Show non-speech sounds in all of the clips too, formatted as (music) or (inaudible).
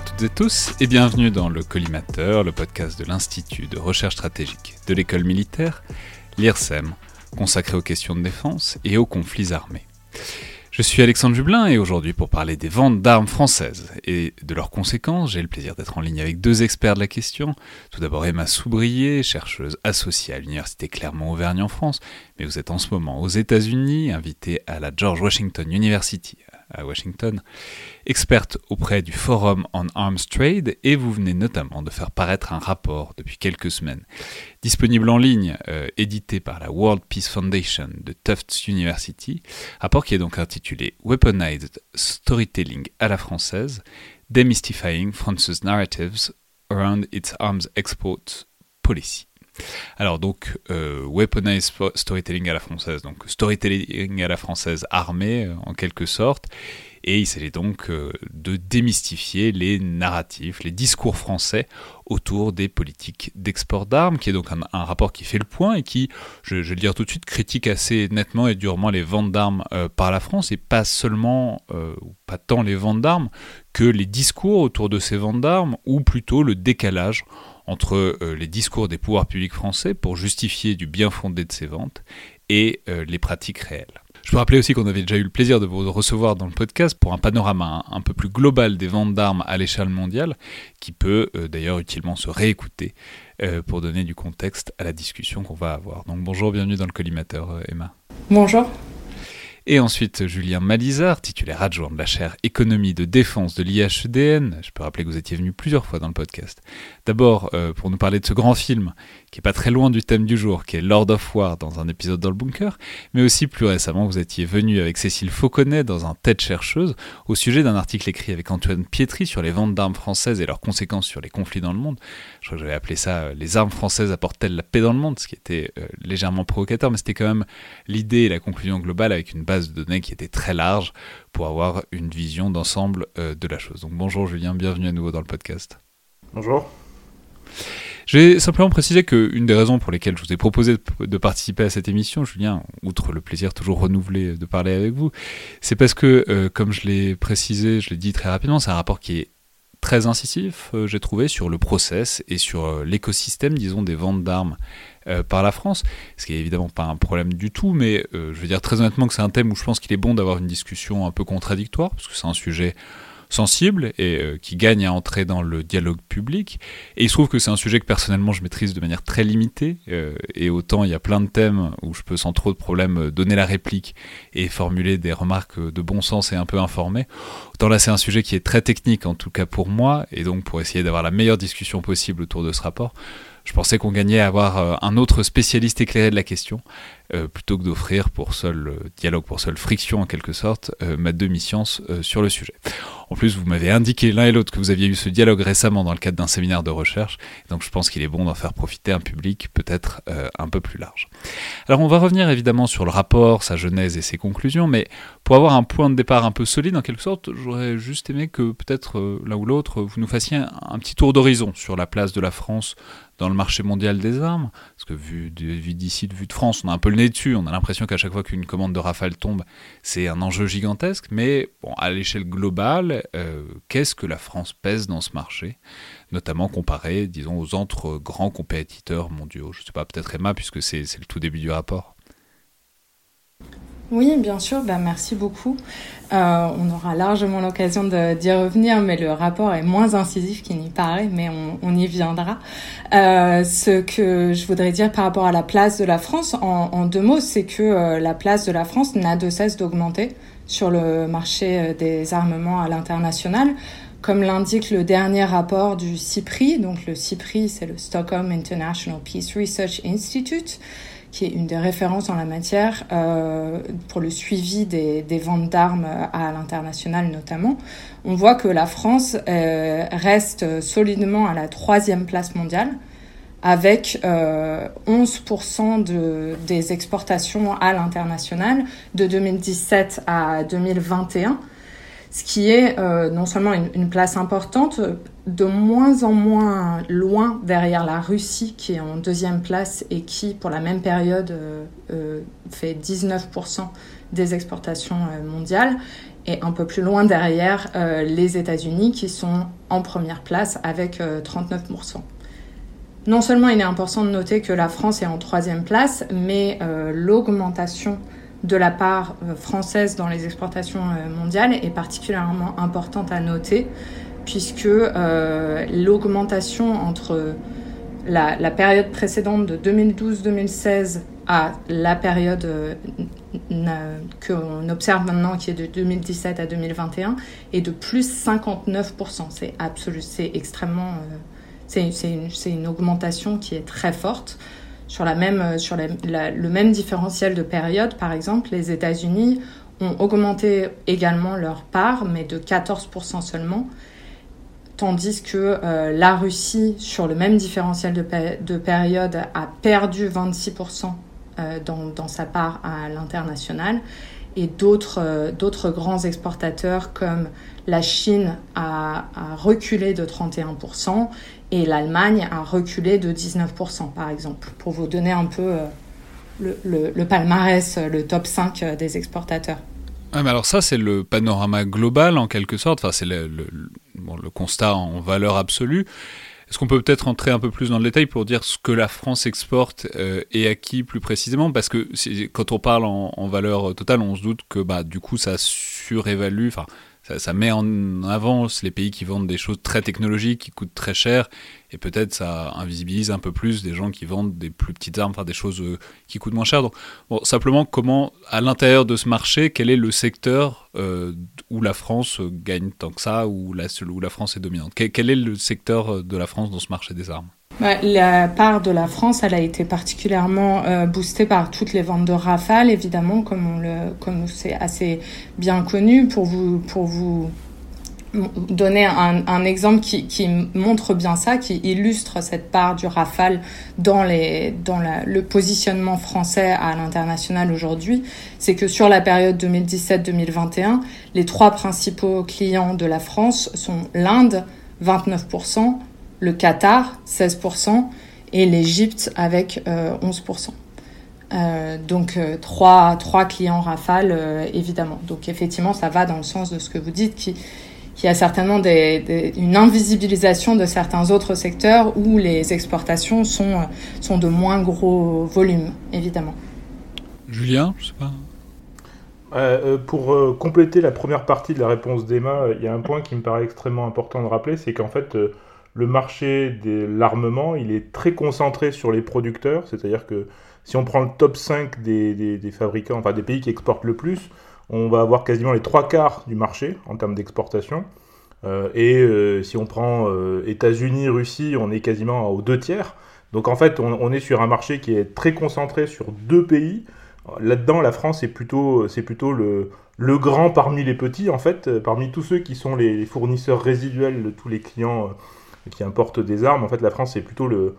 à toutes et tous et bienvenue dans le Collimateur, le podcast de l'Institut de recherche stratégique de l'école militaire, l'IRSEM, consacré aux questions de défense et aux conflits armés. Je suis Alexandre Jublin et aujourd'hui pour parler des ventes d'armes françaises et de leurs conséquences, j'ai le plaisir d'être en ligne avec deux experts de la question. Tout d'abord Emma Soubrier, chercheuse associée à l'Université Clermont-Auvergne en France, mais vous êtes en ce moment aux États-Unis, invitée à la George Washington University à Washington, experte auprès du Forum on Arms Trade, et vous venez notamment de faire paraître un rapport depuis quelques semaines, disponible en ligne, euh, édité par la World Peace Foundation de Tufts University, rapport qui est donc intitulé Weaponized Storytelling à la française, Demystifying France's Narratives Around its Arms Export Policy. Alors donc, euh, weaponized storytelling à la française, donc storytelling à la française armée euh, en quelque sorte, et il s'agit donc euh, de démystifier les narratifs, les discours français autour des politiques d'export d'armes, qui est donc un, rapport qui fait le point et qui, je, vais le dire tout de suite, critique assez nettement et durement les ventes d'armes par la France, et pas seulement, pas tant les ventes d'armes, que les discours autour de ces ventes d'armes, ou plutôt le décalage entre euh, les discours des pouvoirs publics français pour justifier du bien fondé de ces ventes et euh, les pratiques réelles. Je peux rappeler aussi qu'on avait déjà eu le plaisir de vous recevoir dans le podcast pour un panorama un, peu plus global des ventes d'armes à l'échelle mondiale, qui peut euh, d'ailleurs utilement se réécouter pour donner du contexte à la discussion qu'on va avoir. Donc bonjour, bienvenue dans le collimateur, Emma. Bonjour. Et ensuite, Julien Malizard, titulaire adjoint de la chaire économie de défense de l'IHEDN. Je peux rappeler que vous étiez venu plusieurs fois dans le podcast. D'abord, euh, pour nous parler de ce grand film, qui est pas très loin du thème du jour, qui est Lord of War dans un épisode dans le bunker, mais aussi plus récemment, vous étiez venu avec Cécile Fauconnet dans un Tête chercheuse au sujet d'un article écrit avec Antoine Pietri sur les ventes d'armes françaises et leurs conséquences sur les conflits dans le monde. Je crois que j'avais appelé ça euh, Les armes françaises apportent-elles la paix dans le monde, ce qui était euh, légèrement provocateur, mais c'était quand même l'idée et la conclusion globale avec une base de données qui était très large pour avoir une vision d'ensemble euh, de la chose. Donc bonjour Julien, bienvenue à nouveau dans le podcast. Bonjour. J'ai simplement précisé qu'une des raisons pour lesquelles je vous ai proposé de, participer à cette émission, Julien, outre le plaisir toujours renouvelé de parler avec vous, c'est parce que, euh, comme je l'ai précisé, je l'ai dit très rapidement, c'est un rapport qui est très incisif, euh, j'ai trouvé, sur le process et sur l'écosystème, disons, des ventes d'armes euh, par la France, ce qui est évidemment pas un problème du tout, mais euh, je veux dire très honnêtement que c'est un thème où je pense qu'il est bon d'avoir une discussion un peu contradictoire, parce que c'est un sujet sensible et euh, qui gagne à entrer dans le dialogue public. Et il se trouve que c'est un sujet que personnellement je maîtrise de manière très limitée. et autant il y a plein de thèmes où je peux sans trop de problèmes donner la réplique et formuler des remarques de bon sens et un peu informées. Autant là c'est un sujet qui est très technique en tout cas pour moi. Et donc pour essayer d'avoir la meilleure discussion possible autour de ce rapport, je pensais qu'on gagnait à avoir euh, un autre spécialiste éclairé de la question, euh, plutôt que d'offrir pour seul euh, dialogue, pour seule friction en quelque sorte, ma demi-science sur le sujet. En plus, vous m'avez indiqué l'un et l'autre que vous aviez eu ce dialogue récemment dans le cadre d'un séminaire de recherche, donc je pense qu'il est bon d'en faire profiter un public peut-être un peu plus large. Alors on va revenir évidemment sur le rapport, sa genèse et ses conclusions, mais pour avoir un point de départ un peu solide en quelque sorte, j'aurais juste aimé que peut-être l'un ou l'autre, vous nous fassiez un petit tour d'horizon sur la place de la France dans le marché mondial des armes, parce que vu d'ici, vu de France, on a un peu le nez dessus, on a l'impression qu'à chaque fois qu'une commande de Rafale tombe, c'est un enjeu gigantesque, mais bon, à l'échelle globale, euh, qu'est-ce que la France pèse dans ce marché, notamment comparé, disons, aux autres grands compétiteurs mondiaux. Je ne sais pas, peut-être Emma, puisque c'est le tout début du rapport. Oui, bien sûr, ben, merci beaucoup. Euh, on aura largement l'occasion d'y revenir, mais le rapport est moins incisif qu'il n'y paraît, mais on, y viendra. Euh, ce que je voudrais dire par rapport à la place de la France, en, en deux mots, c'est que euh, la place de la France n'a de cesse d'augmenter sur le marché euh, des armements à l'international. Comme l'indique le dernier rapport du CIPRI, donc le CIPRI, c'est le Stockholm International Peace Research Institute, qui est une des références en la matière euh, pour le suivi des, ventes d'armes à l'international notamment, on voit que la France euh, reste solidement à la troisième place mondiale avec euh, 11% de, des exportations à l'international de 2017 à 2021 ce qui est euh, non seulement une, place importante, de moins en moins loin derrière la Russie qui est en deuxième place et qui, pour la même période, euh, euh, fait 19% des exportations mondiales, et un peu plus loin derrière les États-Unis qui sont en première place avec 39%. Euh, non seulement il est important de noter que la France est en troisième place, mais l'augmentation de la part euh, française dans les exportations euh, mondiales est particulièrement importante à noter, puisque euh, l'augmentation entre la, période précédente de 2012-2016 à la période euh, qu'on observe maintenant, qui est de 2017 à 2021, est de plus 59%. C'est absolu, c'est extrêmement, c'est une, augmentation qui est très forte sur, euh, le même différentiel de période, par exemple, les États-Unis ont augmenté également leur part, mais de 14% seulement, tandis que euh, la Russie, sur le même différentiel de, de période, a perdu 26% euh, dans, sa part à l'international. Et d'autres grands exportateurs comme la Chine a reculé de 31% et l'Allemagne a reculé de 19%, par exemple, pour vous donner un peu euh, le, palmarès, le top 5 euh, des exportateurs. Ah, alors ça, c'est le panorama global, en quelque sorte, enfin, c'est le, constat en valeur absolue. Est-ce qu'on peut peut-être entrer un peu plus dans le détail pour dire ce que la France exporte euh, et à qui plus précisément? Parce que quand on parle en, valeur totale, on se doute que bah, du coup ça surévalue, ça, met en avance les pays qui vendent des choses très technologiques, qui coûtent très cher, et peut-être ça invisibilise un peu plus des gens qui vendent des plus petites armes, des choses euh, qui coûtent moins cher. Donc, simplement, comment, à l'intérieur de ce marché, quel est le secteur euh, où la France gagne tant que ça, où la, France est dominante? Quel est le secteur de la France dans ce marché des armes? La part de la France, elle a été particulièrement euh, boostée par toutes les ventes de Rafale, évidemment, comme c'est assez bien connu. Pour vous, donner un, exemple qui, montre bien ça, qui illustre cette part du Rafale dans, le positionnement français à l'international aujourd'hui, c'est que sur la période 2017-2021, les trois principaux clients de la France sont l'Inde, 29%, le Qatar 16% et l'Égypte avec euh, 11%. Euh, donc euh, trois, trois clients Rafale, euh, évidemment. Donc effectivement, ça va dans le sens de ce que vous dites, qui, qui a certainement des, des, une invisibilisation de certains autres secteurs où les exportations sont, sont de moins gros volumes, évidemment. Julien, je sais pas. Euh, pour euh, compléter la première partie de la réponse d'Emma, il y a un point qui me paraît extrêmement important de rappeler, c'est qu'en fait, euh, le marché de l'armement, il est très concentré sur les producteurs, c'est-à-dire que si on prend le top 5 des, des, fabricants, enfin des pays qui exportent le plus, on va avoir quasiment les trois quarts du marché en termes d'exportation. Euh, et euh, si on prend euh, États-Unis, Russie, on est quasiment aux deux tiers. Donc en fait, on, est sur un marché qui est très concentré sur deux pays. Là-dedans, la France est plutôt, c'est plutôt le, le grand parmi les petits, en fait, parmi tous ceux qui sont les fournisseurs résiduels de tous les clients qui importent des armes. En fait, la France, c'est plutôt le,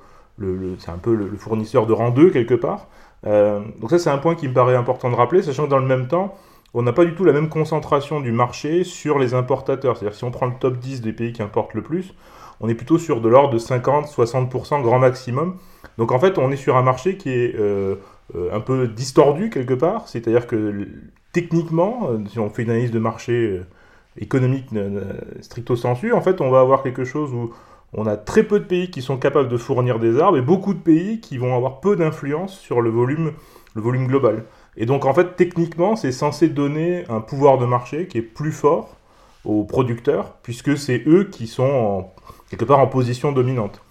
c'est un peu le, fournisseur de rang 2 quelque part. Euh, donc ça, c'est un point qui me paraît important de rappeler, sachant que dans le même temps, on n'a pas du tout la même concentration du marché sur les importateurs. C'est-à-dire si on prend le top 10 des pays qui importent le plus, on est plutôt sur de l'ordre de 50-60% grand maximum. Donc en fait, on est sur un marché qui est euh, euh, un peu distordu quelque part. C'est-à-dire que techniquement, si on fait une analyse de marché économique stricto sensu, en fait, on va avoir quelque chose où on a très peu de pays qui sont capables de fournir des armes et beaucoup de pays qui vont avoir peu d'influence sur le volume, global. Et donc en fait, techniquement, c'est censé donner un pouvoir de marché qui est plus fort aux producteurs, puisque c'est eux qui sont quelque part en position dominante.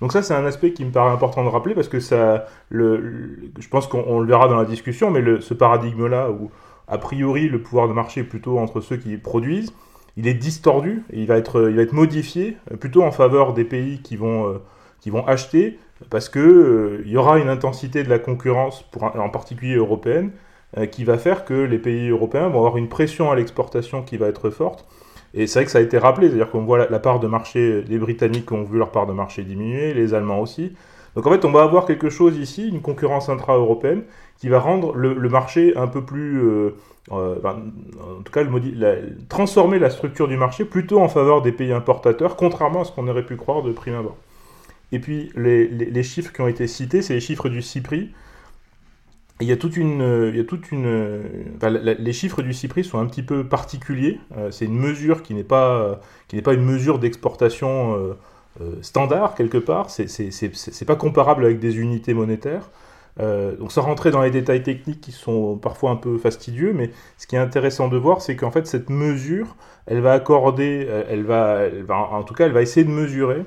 Donc ça, c'est un aspect qui me paraît important de rappeler, parce que ça, je pense qu'on le verra dans la discussion, mais ce paradigme-là, où a priori le pouvoir de marché est plutôt entre ceux qui produisent, il est distordu, il va être, modifié plutôt en faveur des pays qui vont, euh, acheter, parce qu'il euh, y aura une intensité de la concurrence, en particulier européenne, euh, qui va faire que les pays européens vont avoir une pression à l'exportation qui va être forte. Et c'est vrai que ça a été rappelé, c'est-à-dire qu'on voit la, part de marché, les Britanniques ont vu leur part de marché diminuer, les Allemands aussi. Donc en fait, on va avoir quelque chose ici, une concurrence intra-européenne, qui va rendre le, marché un peu plus... Euh, en tout cas, transformer la structure du marché plutôt en faveur des pays importateurs, contrairement à ce qu'on aurait pu croire de prime abord. Et puis, les, chiffres qui ont été cités, c'est les chiffres du CIPRI. il y a toute une, il y a toute une, les chiffres du CIPRI sont un petit peu particuliers. Euh, c'est une mesure qui n'est pas, pas une mesure d'exportation euh, euh, standard quelque part. C'est, pas comparable avec des unités monétaires. Donc sans rentrer dans les détails techniques qui sont parfois un peu fastidieux, mais ce qui est intéressant de voir, c'est qu'en fait cette mesure, elle va accorder, elle va, elle va, en tout cas, elle va essayer de mesurer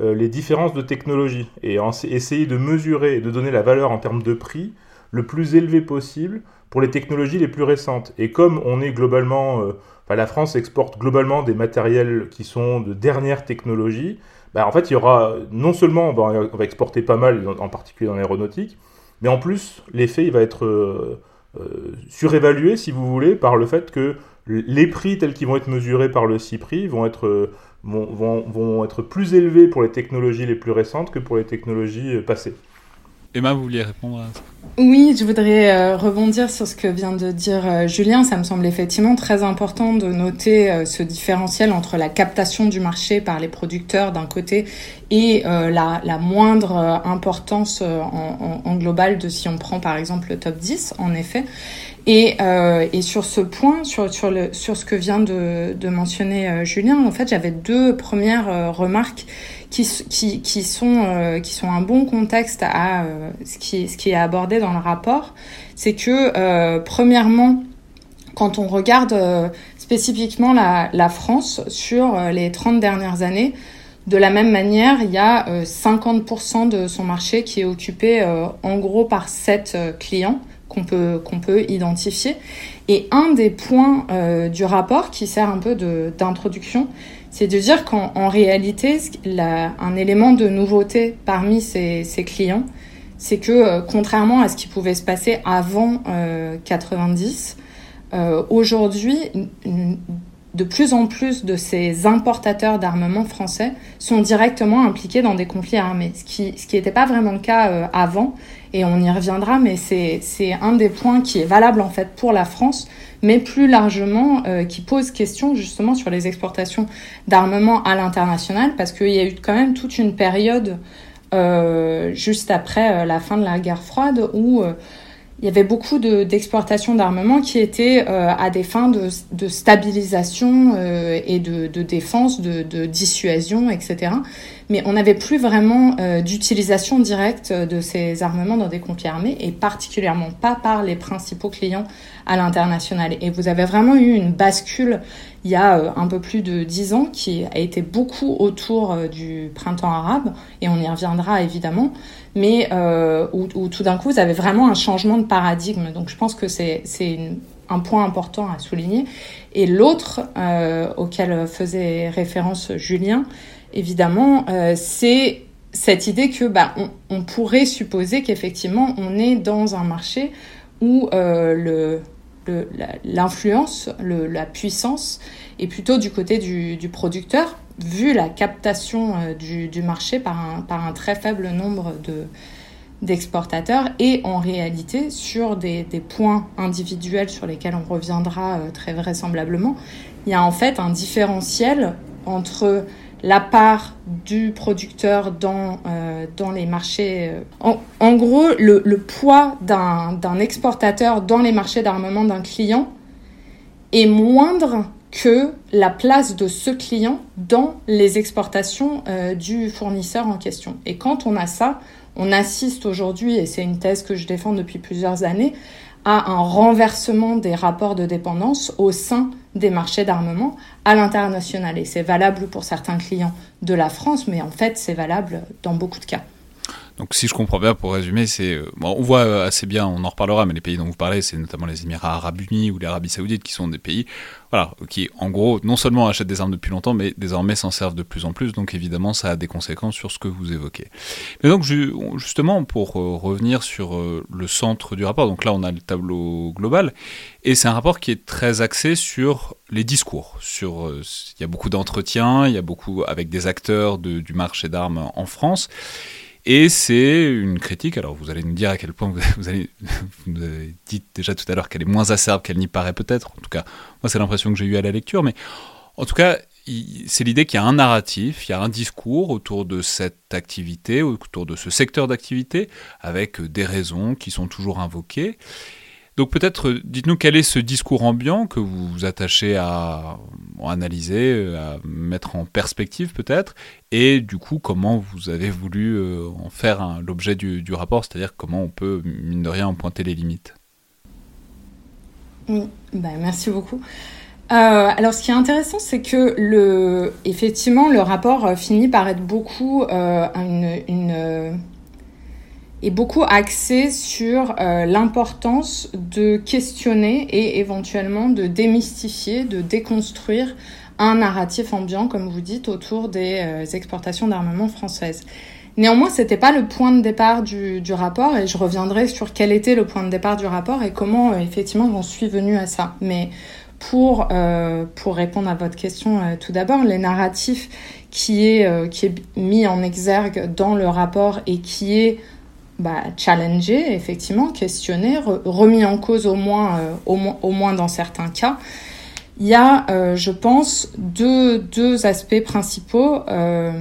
euh, les différences de technologie et essayer de mesurer et de donner la valeur en termes de prix le plus élevé possible pour les technologies les plus récentes. Et comme on est globalement, euh, la France exporte globalement des matériels qui sont de dernière technologie, bah, en fait, il y aura non seulement on va, exporter pas mal, en particulier dans l'aéronautique, mais en plus, l'effet il va être euh, surévalué, si vous voulez, par le fait que les prix tels qu'ils vont être mesurés par le CIPRI vont être être plus élevés pour les technologies les plus récentes que pour les technologies euh, passées. Emma, vous vouliez répondre à ça? Oui, je voudrais euh, rebondir sur ce que vient de dire euh, Julien. Ça me semble effectivement très important de noter ce différentiel entre la captation du marché par les producteurs d'un côté et la, moindre importance en, en, global de si on prend par exemple le top 10, en effet. Et, euh, et, sur ce point, sur, sur, le, sur ce que vient de, de mentionner euh, Julien, en fait, j'avais deux premières euh, remarques qui, sont, euh, qui sont un bon contexte à ce, qui, ce qui est abordé dans le rapport. C'est que, premièrement, quand on regarde spécifiquement la, France sur les 30 dernières années, de la même manière, il y a 50% de son marché qui est occupé en gros par 7 clients qu'on peut, qu'on peut identifier. Et un des points euh, du rapport qui sert un peu d'introduction, c'est de dire qu'en réalité, un élément de nouveauté parmi ces, ces clients, c'est que euh, contrairement à ce qui pouvait se passer avant 90, euh, aujourd'hui, de plus en plus de ces importateurs d'armement français sont directement impliqués dans des conflits armés, ce qui ce qui n'était pas vraiment le cas euh, avant, et on y reviendra, mais c'est un des points qui est valable en fait pour la France, mais plus largement euh, qui pose question justement sur les exportations d'armement à l'international, parce qu'il y a eu quand même toute une période euh, juste après la fin de la guerre froide où il y avait beaucoup d'exportations d'armement qui étaient euh, à des fins de, de stabilisation euh, et de, de défense, de, dissuasion, etc. Mais on n'avait plus vraiment euh, d'utilisation directe de ces armements dans des conflits armés et particulièrement pas par les principaux clients à l'international. Et vous avez vraiment eu une bascule il y a euh, un peu plus de dix ans qui a été beaucoup autour euh, du printemps arabe et on y reviendra évidemment mais euh, où, tout d'un coup vous avez vraiment un changement de paradigme. Donc je pense que c'est un point important à souligner. Et l'autre euh, auquel faisait référence Julien, évidemment, euh, c'est cette idée que bah, on, pourrait supposer qu'effectivement on est dans un marché où euh, l'influence, la puissance est plutôt du côté du, du producteur, vu la captation euh, du, marché par un, très faible nombre de d'exportateurs et en réalité sur des, points individuels sur lesquels on reviendra très vraisemblablement, il y a en fait un différentiel entre la part du producteur dans, euh, dans les marchés. En, en gros, le, le poids d'un exportateur dans les marchés d'armement d'un client est moindre que la place de ce client dans les exportations euh, du fournisseur en question. Et quand on a ça, on assiste aujourd'hui, et c'est une thèse que je défends depuis plusieurs années, à un renversement des rapports de dépendance au sein des marchés d'armement à l'international. Et c'est valable pour certains clients de la France, mais en fait, c'est valable dans beaucoup de cas. Donc si je comprends bien, pour résumer, c'est euh, on voit euh, assez bien, on en reparlera, mais les pays dont vous parlez, c'est notamment les Émirats Arabes Unis ou l'Arabie Saoudite, qui sont des pays, voilà, qui en gros non seulement achètent des armes depuis longtemps, mais désormais s'en servent de plus en plus. Donc évidemment, ça a des conséquences sur ce que vous évoquez. Mais donc justement, pour euh, revenir sur le centre du rapport, donc là on a le tableau global, et c'est un rapport qui est très axé sur les discours. Sur, il y a beaucoup d'entretiens, il y a beaucoup avec des acteurs du marché d'armes en France. Et c'est une critique, alors vous allez nous dire à quel point (laughs) vous, allez, vous avez dit déjà tout à l'heure qu'elle est moins acerbe qu'elle n'y paraît peut-être, en tout cas moi c'est l'impression que j'ai eu à la lecture, mais en tout cas c'est l'idée qu'il y a un narratif, il y a un discours autour de cette activité, autour de ce secteur d'activité, avec des raisons qui sont toujours invoquées, donc peut-être, euh, dites-nous quel est ce discours ambiant que vous vous attachez à, analyser, euh, à mettre en perspective peut-être, et du coup comment vous avez voulu euh, en faire l'objet du, rapport, c'est-à-dire comment on peut, mine de rien, en pointer les limites. Oui, ben, merci beaucoup. alors, ce qui est intéressant, c'est que le, effectivement, le rapport finit par être beaucoup une est beaucoup axé sur euh, l'importance de questionner et éventuellement de démystifier, de déconstruire un narratif ambiant, comme vous dites, autour des euh, exportations d'armement françaises. Néanmoins, c'était pas le point de départ du, du, rapport et je reviendrai sur quel était le point de départ du rapport et comment euh, effectivement j'en suis venue à ça. Mais pour, pour répondre à votre question tout d'abord, les narratifs qui est, qui est mis en exergue dans le rapport et qui est bah, challengé, effectivement, questionné, remis en cause au moins, euh, au, au moins dans certains cas. Il y a, euh, je pense, deux, deux aspects principaux. Euh,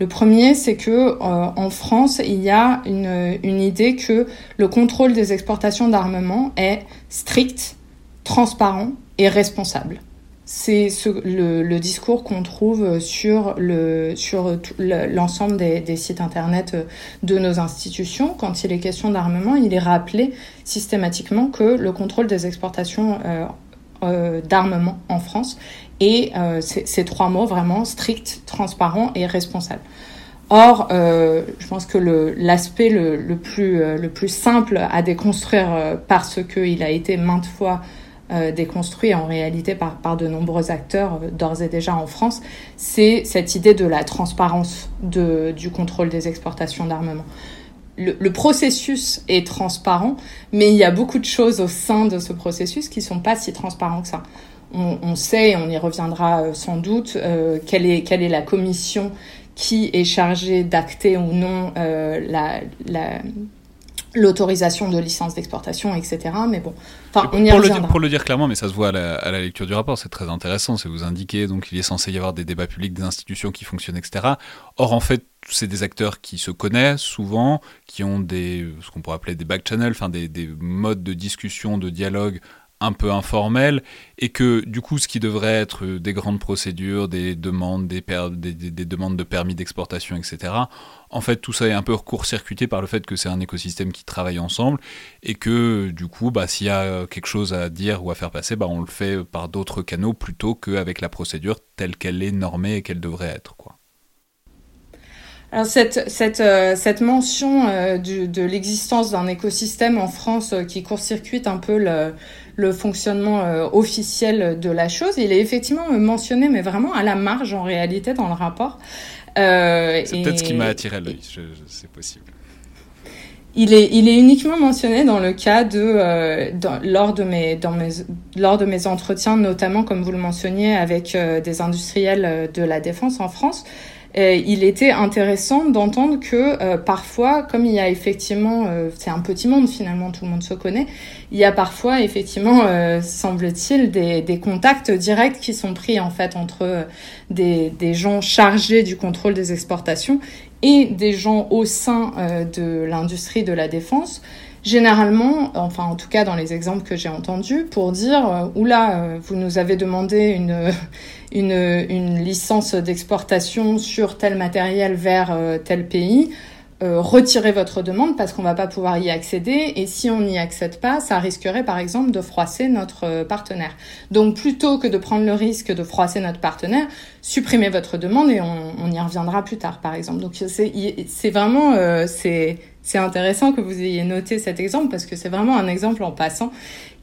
le premier, c'est que en France, il y a une, une idée que le contrôle des exportations d'armement est strict, transparent et responsable c'est le, discours qu'on trouve sur le sur l'ensemble des, sites internet de nos institutions. Quand il est question d'armement, il est rappelé systématiquement que le contrôle des exportations euh, euh, d'armement en France est euh, ces trois mots vraiment strict, transparent et responsable. Or, je pense que l'aspect le plus simple à déconstruire parce qu'il a été maintes fois euh, déconstruit en réalité par, par de nombreux acteurs euh, d'ores et déjà en France, c'est cette idée de la transparence de, du contrôle des exportations d'armement. Le, processus est transparent, mais il y a beaucoup de choses au sein de ce processus qui sont pas si transparents que ça. On, sait, et on y reviendra euh, sans doute, quelle, est, quelle est la commission qui est chargée d'acter ou non la, l'autorisation de licence d'exportation, etc. Mais bon, enfin, on y pour, le, pour le dire clairement, mais ça se voit à la, à la lecture du rapport, c'est très intéressant, c'est vous indiquer, donc il est censé y avoir des débats publics, des institutions qui fonctionnent, etc. Or, en fait, c'est des acteurs qui se connaissent souvent, qui ont des, ce qu'on pourrait appeler des back channels, enfin des, des modes de discussion, de dialogue un peu informel et que du coup ce qui devrait être des grandes procédures, des demandes, des, des, des demandes de permis d'exportation, etc. En fait tout ça est un peu court-circuité par le fait que c'est un écosystème qui travaille ensemble et que du coup bah, s'il y a quelque chose à dire ou à faire passer, bah, on le fait par d'autres canaux plutôt qu'avec la procédure telle qu'elle est normée et qu'elle devrait être. Quoi. Alors cette, cette, euh, cette mention euh, de l'existence d'un écosystème en France euh, qui court-circuite un peu le, le fonctionnement euh, officiel de la chose, il est effectivement mentionné, mais vraiment à la marge en réalité dans le rapport. Euh, c'est peut-être ce qui m'a attiré l'œil, c'est possible. Il est, il est uniquement mentionné dans le cas de, euh, dans, lors, de mes, dans mes, lors de mes entretiens, notamment comme vous le mentionniez avec euh, des industriels de la défense en France. Euh, il était intéressant d'entendre que euh, parfois, comme il y a effectivement, euh, c'est un petit monde finalement, tout le monde se connaît, il y a parfois effectivement, semble-t-il, des, des, contacts directs qui sont pris en fait entre des, des, gens chargés du contrôle des exportations et des gens au sein de l'industrie de la défense. Généralement, enfin en tout cas dans les exemples que j'ai entendus, pour dire euh, oula, euh, vous nous avez demandé une, une, une licence d'exportation sur tel matériel vers euh, tel pays. euh, retirer votre demande parce qu'on va pas pouvoir y accéder et si on n'y accède pas, ça risquerait par exemple de froisser notre euh, partenaire. Donc plutôt que de prendre le risque de froisser notre partenaire, supprimez votre demande et on, on y reviendra plus tard par exemple. Donc c'est vraiment euh, c'est c'est intéressant que vous ayez noté cet exemple parce que c'est vraiment un exemple en passant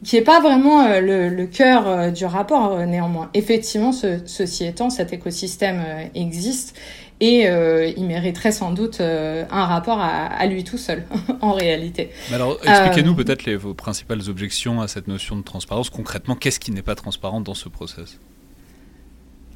qui est pas vraiment le, le, cœur du rapport néanmoins. Effectivement, ce, ceci étant, cet écosystème existe et euh, il mériterait sans doute euh, un rapport à, lui tout seul, (laughs) en réalité. alors, expliquez-nous euh, peut-être vos principales objections à cette notion de transparence. Concrètement, qu'est-ce qui n'est pas transparent dans ce process?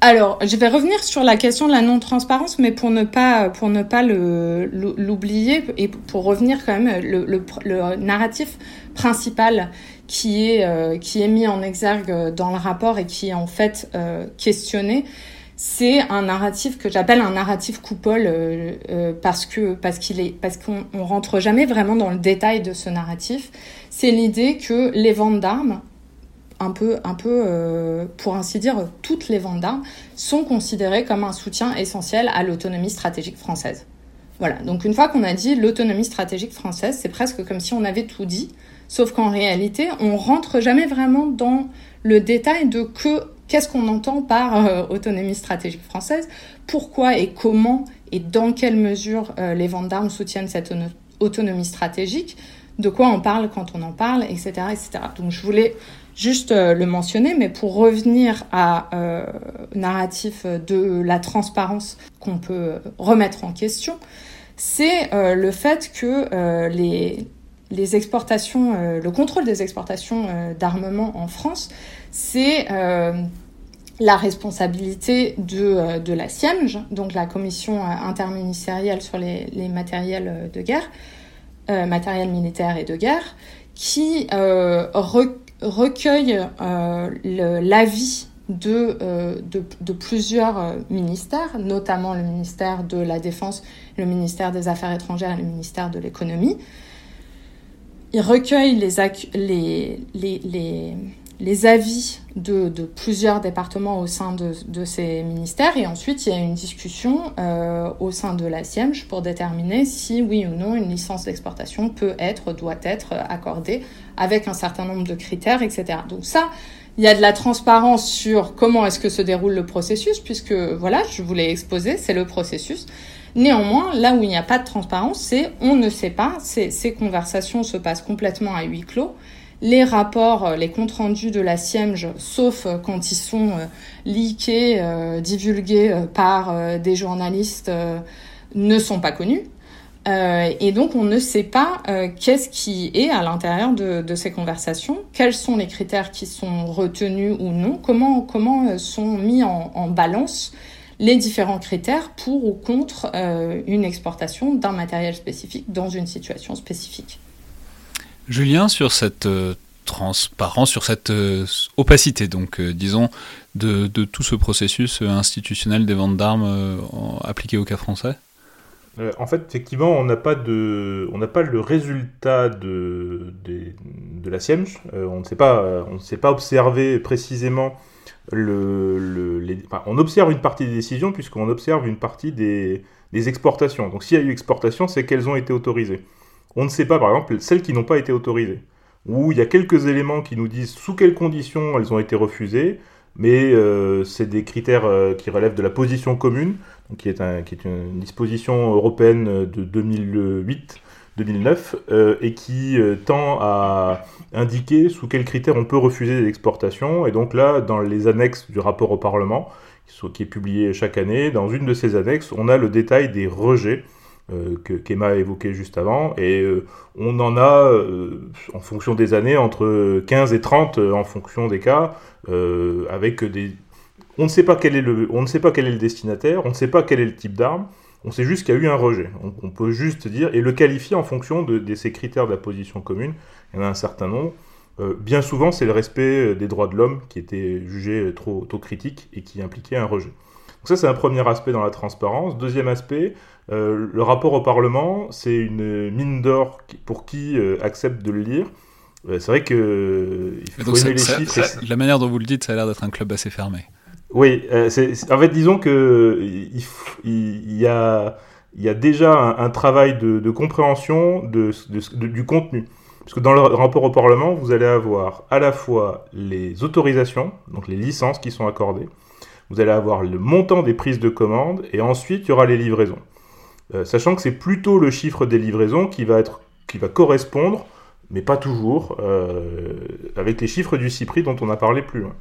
Alors, je vais revenir sur la question de la non-transparence, mais pour ne pas pour ne pas l'oublier et pour revenir quand même le, le, narratif principal qui est qui est mis en exergue dans le rapport et qui est en fait questionné, c'est un narratif que j'appelle un narratif coupole euh, euh, parce que parce qu'il est parce qu'on on rentre jamais vraiment dans le détail de ce narratif. C'est l'idée que les ventes d'armes, un peu un peu euh, pour ainsi dire toutes les ventes d'armes sont considérées comme un soutien essentiel à l'autonomie stratégique française. Voilà. Donc une fois qu'on a dit l'autonomie stratégique française, c'est presque comme si on avait tout dit, sauf qu'en réalité, on rentre jamais vraiment dans le détail de que Qu'est-ce qu'on entend par euh, autonomie stratégique française Pourquoi et comment et dans quelle mesure euh, les ventes d'armes soutiennent cette autonomie stratégique De quoi on parle quand on en parle, etc. etc. Donc je voulais juste euh, le mentionner, mais pour revenir à narratif de la transparence qu'on peut remettre en question, c'est le fait que les, exportations, le contrôle des exportations d'armements en France, c'est la responsabilité de, euh, la CIEMG, donc la commission euh, interministérielle sur les, matériels euh, de guerre, euh, matériels militaires et de guerre, qui euh, recueille euh, l'avis de, de, de, plusieurs ministères, notamment le ministère de la Défense, le ministère des Affaires étrangères et le ministère de l'Économie. Il recueille les, les, les les avis de, plusieurs départements au sein de, ces ministères et ensuite il y a une discussion euh, au sein de la SIEMG pour déterminer si oui ou non une licence d'exportation peut être, doit être accordée avec un certain nombre de critères, etc. Donc ça, il y a de la transparence sur comment est-ce que se déroule le processus puisque voilà, je vous l'ai exposé, c'est le processus. Néanmoins, là où il n'y a pas de transparence, c'est on ne sait pas, ces conversations se passent complètement à huis clos les rapports, euh, les comptes rendus de la SIEMG, sauf euh, quand ils sont euh, leakés, divulgués par des journalistes, ne sont pas connus. et donc, on ne sait pas qu'est-ce qui est à l'intérieur de, ces conversations, quels sont les critères qui sont retenus ou non, comment, comment sont mis en, en balance les différents critères pour ou contre une exportation d'un matériel spécifique dans une situation spécifique. Julien, sur cette euh, transparence, sur cette euh, opacité, donc euh, disons, de, tout ce processus institutionnel des ventes d'armes appliqué au cas français? En fait, effectivement, on n'a pas pas le résultat de, de, la SIEMG. on ne sait pas, pas observer précisément le, les, on observe une partie des décisions puisqu'on observe une partie des, des exportations. Donc, s'il y a eu exportation, c'est qu'elles ont été autorisées. On ne sait pas, par exemple, celles qui n'ont pas été autorisées. Où il y a quelques éléments qui nous disent sous quelles conditions elles ont été refusées, mais euh, c'est des critères euh, qui relèvent de la position commune, qui, est qui, est une disposition européenne de 2008-2009, euh, et qui tend à indiquer sous quels critères on peut refuser l'exportation. Et donc là, dans les annexes du rapport au Parlement, qui est publié chaque année, dans une de ces annexes, on a le détail des rejets que qu'Emma a évoqué juste avant. Et euh, on en a, euh, en fonction des années, entre 15 et 30 en fonction des cas, avec des... On ne, sait pas quel est le, on ne sait pas quel est le destinataire, on ne sait pas quel est le type d'arme, on sait juste qu'il y a eu un rejet. On, peut juste dire, et le qualifier en fonction de, ces critères de la position commune, il y en a un certain nombre. bien souvent, c'est le respect des droits de l'homme qui était jugé trop, trop critique et qui impliquait un rejet. Donc ça, c'est un premier aspect dans la transparence. Deuxième aspect, euh, le rapport au Parlement, c'est une mine d'or pour qui euh, accepte de le lire. Euh, c'est vrai que il faut aimer les chiffres. la manière dont vous le dites, ça a l'air d'être un club assez fermé. Oui, en fait, disons que il, y a il y a déjà un, travail de, compréhension de, du contenu. Parce que dans le rapport au Parlement, vous allez avoir à la fois les autorisations, donc les licences qui sont accordées, vous allez avoir le montant des prises de commandes, et ensuite il y aura les livraisons. Euh, sachant que c'est plutôt le chiffre des livraisons qui va, correspondre, mais pas toujours, euh, avec les chiffres du CIPRI dont on a parlé plus loin.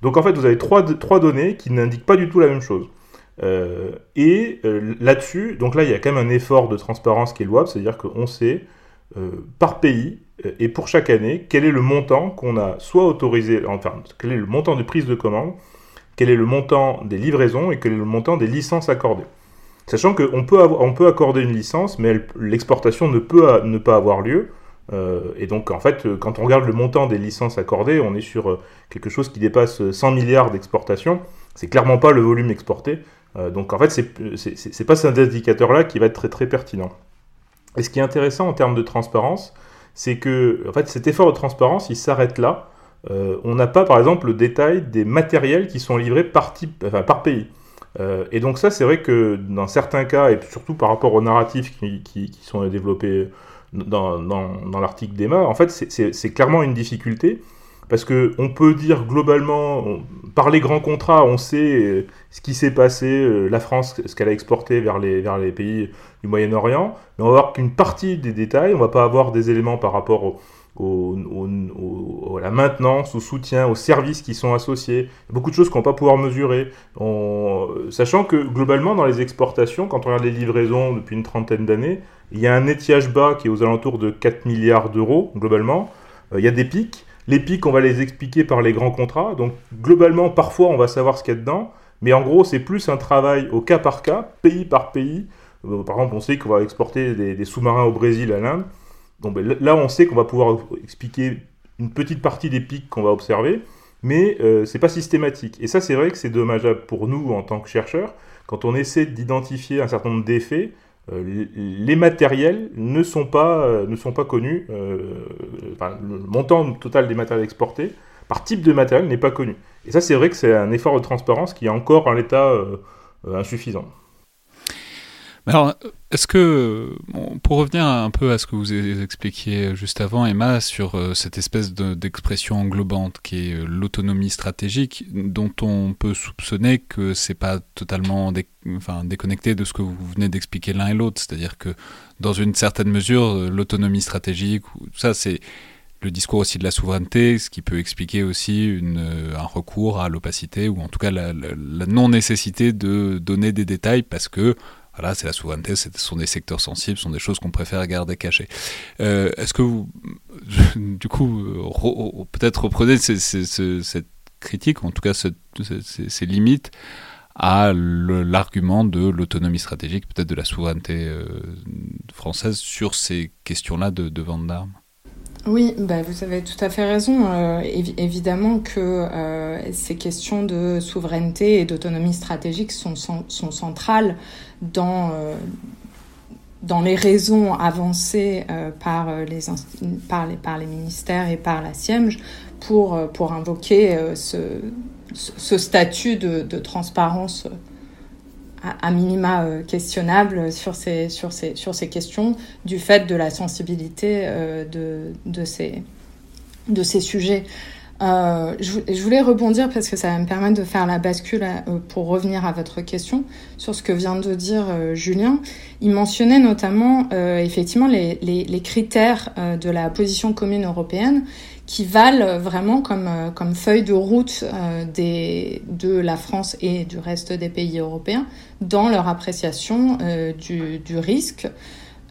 Donc en fait, vous avez trois, trois données qui n'indiquent pas du tout la même chose. Euh, et là-dessus, donc là, il y a quand même un effort de transparence qui est louable, c'est-à-dire qu'on sait par pays et pour chaque année quel est le montant qu'on a soit autorisé, enfin, quel est le montant de prise de commande, quel est le montant des livraisons et quel est le montant des licences accordées. Sachant qu'on peut, peut accorder une licence, mais l'exportation ne peut pas avoir lieu. Euh, et donc, en fait, quand on regarde le montant des licences accordées, on est sur euh, quelque chose qui dépasse 100 milliards d'exportations. C'est clairement pas le volume exporté. Euh, donc, en fait, c'est pas cet indicateur-là qui va être très pertinent. Et ce qui est intéressant en termes de transparence, c'est que, en cet effort de transparence, il s'arrête là. on n'a pas, par exemple, le détail des matériels qui sont livrés par pays. Euh, et donc ça, c'est vrai que dans certains cas, et surtout par rapport aux narratifs qui, sont développés dans, l'article d'Emma, en fait, c'est clairement une difficulté. Parce qu'on peut dire globalement, par les grands contrats, on sait euh, ce qui s'est passé, euh, la France, ce qu'elle a exporté vers les, pays du Moyen-Orient, mais on va voir qu'une partie des détails, on va pas avoir des éléments par rapport au, à la maintenance, au soutien, aux services qui sont associés. beaucoup de choses qu'on ne va pas pouvoir mesurer. sachant que globalement, dans les exportations, quand on regarde les livraisons depuis une trentaine d'années, il y a un étiage bas qui est aux alentours de 4 milliards d'euros, globalement. Euh, il y a des pics. Les pics, on va les expliquer par les grands contrats. Donc globalement, parfois, on va savoir ce qu'il y a dedans. Mais en gros, c'est plus un travail au cas par cas, pays par pays. Euh, par exemple, on sait qu'on va exporter des sous-marins au Brésil, à l'Inde. Ben, là, on sait qu'on va pouvoir expliquer une petite partie des pics qu'on va observer, mais euh, ce n'est pas systématique. Et ça, c'est vrai que c'est dommageable pour nous en tant que chercheurs. Quand on essaie d'identifier un certain nombre d'effets, euh, les matériels ne sont pas, euh, ne sont pas connus. le montant total des matériels exportés par type de matériel n'est pas connu. Et ça, c'est vrai que c'est un effort de transparence qui est encore en l'état insuffisant. Alors, est-ce que, pour revenir un peu à ce que vous expliquiez juste avant, Emma, sur euh, cette espèce d'expression englobante qui est euh, l'autonomie stratégique, dont on peut soupçonner que c'est pas totalement déconnecté de ce que vous venez d'expliquer l'un et l'autre, c'est-à-dire que dans une certaine mesure, euh, l'autonomie stratégique, ça c'est le discours aussi de la souveraineté, ce qui peut expliquer aussi un recours à l'opacité, ou en tout cas la non-nécessité de donner des détails parce que voilà, c'est la souveraineté, ce sont des secteurs sensibles, ce sont des choses qu'on préfère garder cachées. Euh, est-ce que vous, (laughs) du coup, peut-être reprenez cette critique, en tout cas ces limites, à l'argument de l'autonomie stratégique, peut-être de la souveraineté euh, française sur ces questions-là de, de vente d'armes? Oui, bah vous avez tout à fait raison. Euh, évidemment que euh, ces questions de souveraineté et d'autonomie stratégique sont, centrales dans, euh, dans les raisons avancées par, les, ministères et par la SIEMG pour, invoquer ce, ce statut de, de transparence à, minima euh, questionnable sur ces, sur, ces, sur ces questions du fait de la sensibilité euh, de, de, ces, de ces sujets. Euh, je, voulais rebondir parce que ça va me permettre de faire la bascule pour revenir à votre question sur ce que vient de dire Julien. Il mentionnait notamment effectivement les critères de la position commune européenne qui valent vraiment comme, euh, comme feuille de route euh, des, de la France et du reste des pays européens dans leur appréciation euh, du, du, risque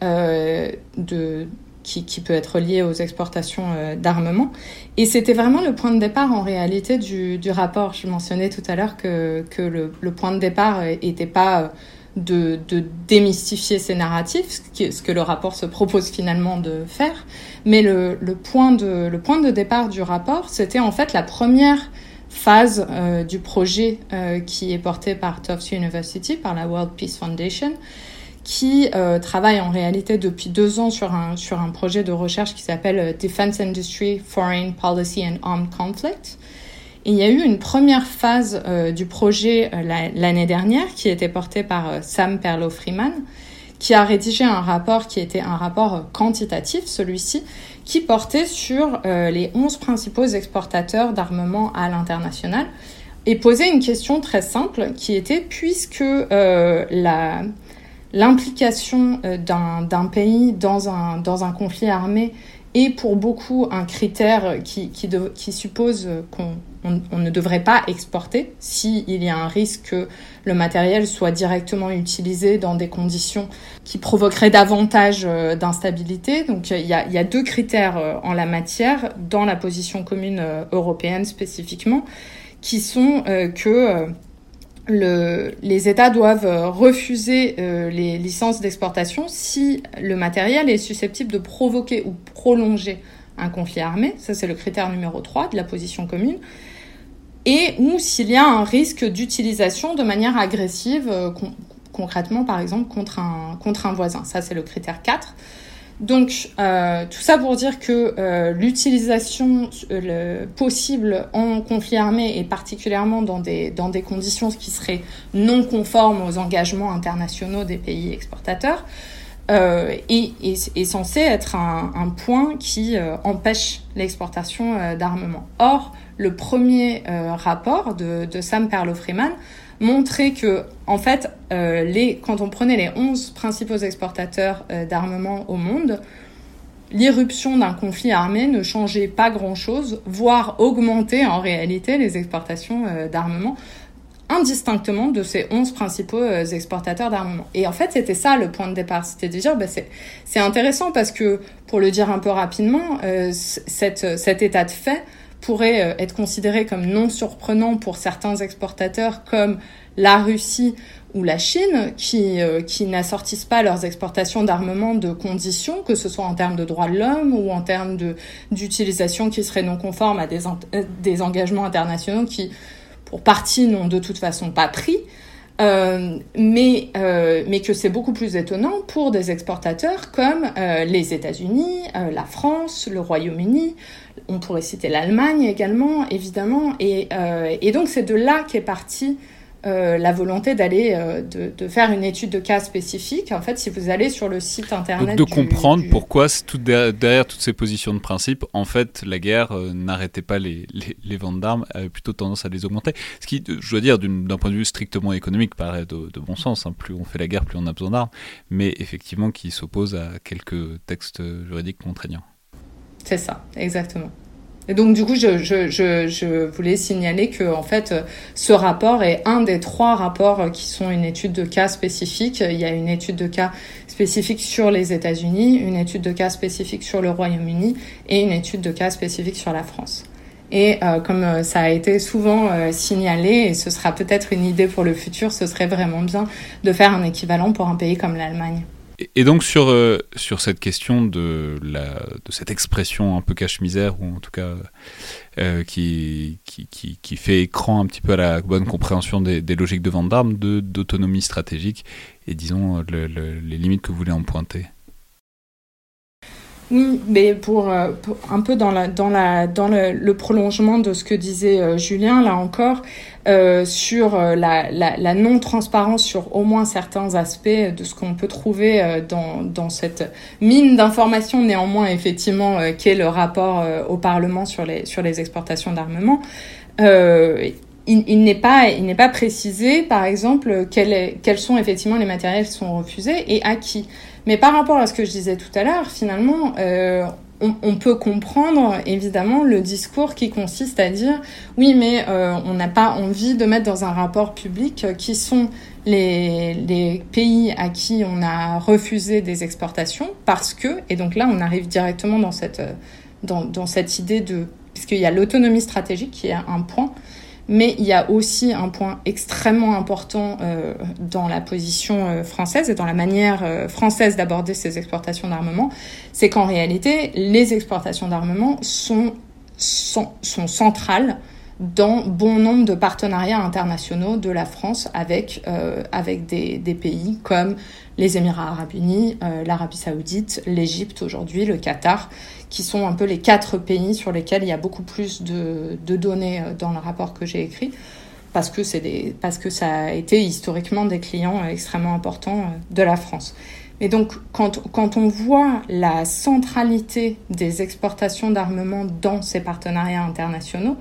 de, qui, qui, peut être lié aux exportations d'armement. Et c'était vraiment le point de départ en réalité du, du rapport. Je mentionnais tout à l'heure que, que le, le, point de départ n'était pas de, de, démystifier ces narratifs, ce, qui, ce, que le rapport se propose finalement de faire. Mais le, le, point, de, le point de départ du rapport, c'était en fait la première phase euh, du projet euh, qui est porté par Tufts University, par la World Peace Foundation, qui euh, travaille en réalité depuis deux ans sur un, sur un projet de recherche qui s'appelle Defense Industry, Foreign Policy and Armed Conflict, il y a eu une première phase euh, du projet euh, l'année dernière qui était portée par euh, Sam Perlow-Freeman, qui a rédigé un rapport qui était un rapport quantitatif, celui-ci, qui portait sur les 11 principaux exportateurs d'armement à l'international et posait une question très simple qui était puisque l'implication d'un pays dans un, conflit armé est pour beaucoup un critère qui suppose qu'on on, ne devrait pas exporter s'il y a un risque que le matériel soit directement utilisé dans des conditions qui provoqueraient davantage euh, d'instabilité. Donc il y, a, deux critères euh, en la matière dans la position commune euh, européenne spécifiquement qui sont que le, les États doivent refuser les licences d'exportation si le matériel est susceptible de provoquer ou prolonger un conflit armé. Ça, c'est le critère numéro 3 de la position commune et ou s'il y a un risque d'utilisation de manière agressive, euh, concrètement par exemple contre un, contre un voisin. Ça, c'est le critère 4. Donc, euh, tout ça pour dire que euh, l'utilisation possible en conflit armé et particulièrement dans des, dans des conditions qui seraient non conformes aux engagements internationaux des pays exportateurs est, est, censé être un, un point qui empêche l'exportation d'armement. Or, le premier euh, rapport de, Sam Perlo-Freeman montrait que, en fait, euh, quand on prenait les 11 principaux exportateurs euh, d'armement au monde, l'irruption d'un conflit armé ne changeait pas grand-chose, voire augmentait en réalité les exportations d'armement indistinctement de ces 11 principaux exportateurs d'armement. Et en fait, c'était ça le point de départ, c'était de dire, bah, c'est intéressant parce que, pour le dire un peu rapidement, cet état de fait pourrait euh, être considéré comme non surprenant pour certains exportateurs comme la Russie ou la Chine qui, euh, qui n'assortissent pas leurs exportations d'armement de conditions, que ce soit en termes de droits de l'homme ou en termes d'utilisation qui serait non conforme à des, euh, des engagements internationaux qui, pour partie, n'ont de toute façon pas pris. Euh, mais, euh, mais que c'est beaucoup plus étonnant pour des exportateurs comme euh, les États-Unis, la France, le Royaume-Uni, on pourrait citer l'Allemagne également, évidemment. Et, et donc c'est de là qu'est partie euh, la volonté d'aller euh, de, faire une étude de cas spécifique. En fait, si vous allez sur le site internet. Donc de comprendre pourquoi tout derrière, toutes ces positions de principe, en fait, la guerre euh, n'arrêtait pas les, les, ventes d'armes, avait plutôt tendance à les augmenter. Ce qui, je dois dire, d'un point de vue strictement économique, paraît de, bon sens. Hein. Plus on fait la guerre, plus on a besoin d'armes. Mais effectivement, qui s'oppose à quelques textes juridiques contraignants. C'est ça, exactement. Et donc du coup, je, je, je, je, voulais signaler que en fait, ce rapport est un des trois rapports qui sont une étude de cas spécifique. Il y a une étude de cas spécifique sur les États-Unis, une étude de cas spécifique sur le Royaume-Uni et une étude de cas spécifique sur la France. Et euh, comme euh, ça a été souvent euh, signalé, et ce sera peut-être une idée pour le futur, ce serait vraiment bien de faire un équivalent pour un pays comme l'Allemagne. Et donc sur, euh, sur cette question de, la, de cette expression un peu cache-misère, ou en tout cas euh, qui, qui, qui, fait écran un petit peu à la bonne compréhension des, des logiques de vente d'armes, d'autonomie stratégique, et disons les limites que vous voulez en pointer oui, mais pour, euh, un peu dans, le, prolongement de ce que disait euh, Julien, là encore, euh, sur la, non-transparence sur au moins certains aspects de ce qu'on peut trouver dans, cette mine d'informations, néanmoins, effectivement, qu'est le rapport au Parlement sur les, sur les exportations d'armement. il, n'est pas, il n'est pas précisé, par exemple, quels sont effectivement les matériels qui sont refusés et à qui. Mais par rapport à ce que je disais tout à l'heure, finalement, euh, on, peut comprendre évidemment le discours qui consiste à dire oui, mais euh, on n'a pas envie de mettre dans un rapport public qui sont les, les, pays à qui on a refusé des exportations parce que, et donc là on arrive directement dans cette, dans, dans cette idée de, puisqu'il y a l'autonomie stratégique qui est un point, mais il y a aussi un point extrêmement important euh, dans la position euh, française et dans la manière euh, française d'aborder ces exportations d'armement, c'est qu'en réalité, les exportations d'armement sont, sont, centrales dans bon nombre de partenariats internationaux de la France avec, des, pays comme les Émirats arabes unis, l'Arabie saoudite, l'Égypte aujourd'hui, le Qatar, qui sont un peu les quatre pays sur lesquels il y a beaucoup plus de, données euh, dans le rapport que j'ai écrit, parce que, des, parce que ça a été historiquement des clients extrêmement importants de la France. Et donc, quand, quand on voit la centralité des exportations d'armement dans ces partenariats internationaux,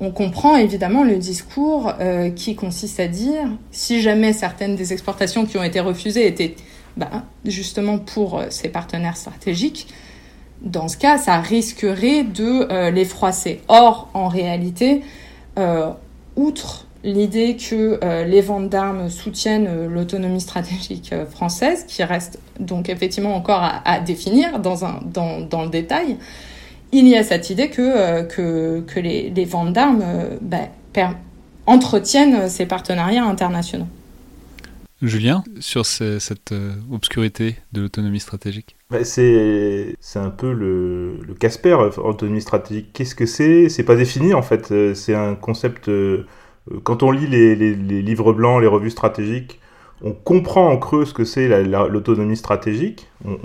on comprend évidemment le discours euh, qui consiste à dire si jamais certaines des exportations qui ont été refusées étaient bah, justement pour euh, ces partenaires stratégiques, dans ce cas, ça risquerait de euh, les froisser. Or, en réalité, outre l'idée que les ventes d'armes soutiennent l'autonomie stratégique française, qui reste donc effectivement encore à, définir dans, un, dans, dans le détail, il y a cette idée que, euh, que, que les, les, ventes d'armes euh, ben, entretiennent ces partenariats internationaux. Julien, sur cette euh, obscurité de l'autonomie stratégique ben, C'est un peu le, Casper, autonomie stratégique. Qu'est-ce que c'est? C'est pas défini en fait. C'est un concept. quand on lit les, livres blancs, les revues stratégiques, on comprend en creux ce que c'est l'autonomie stratégique. On,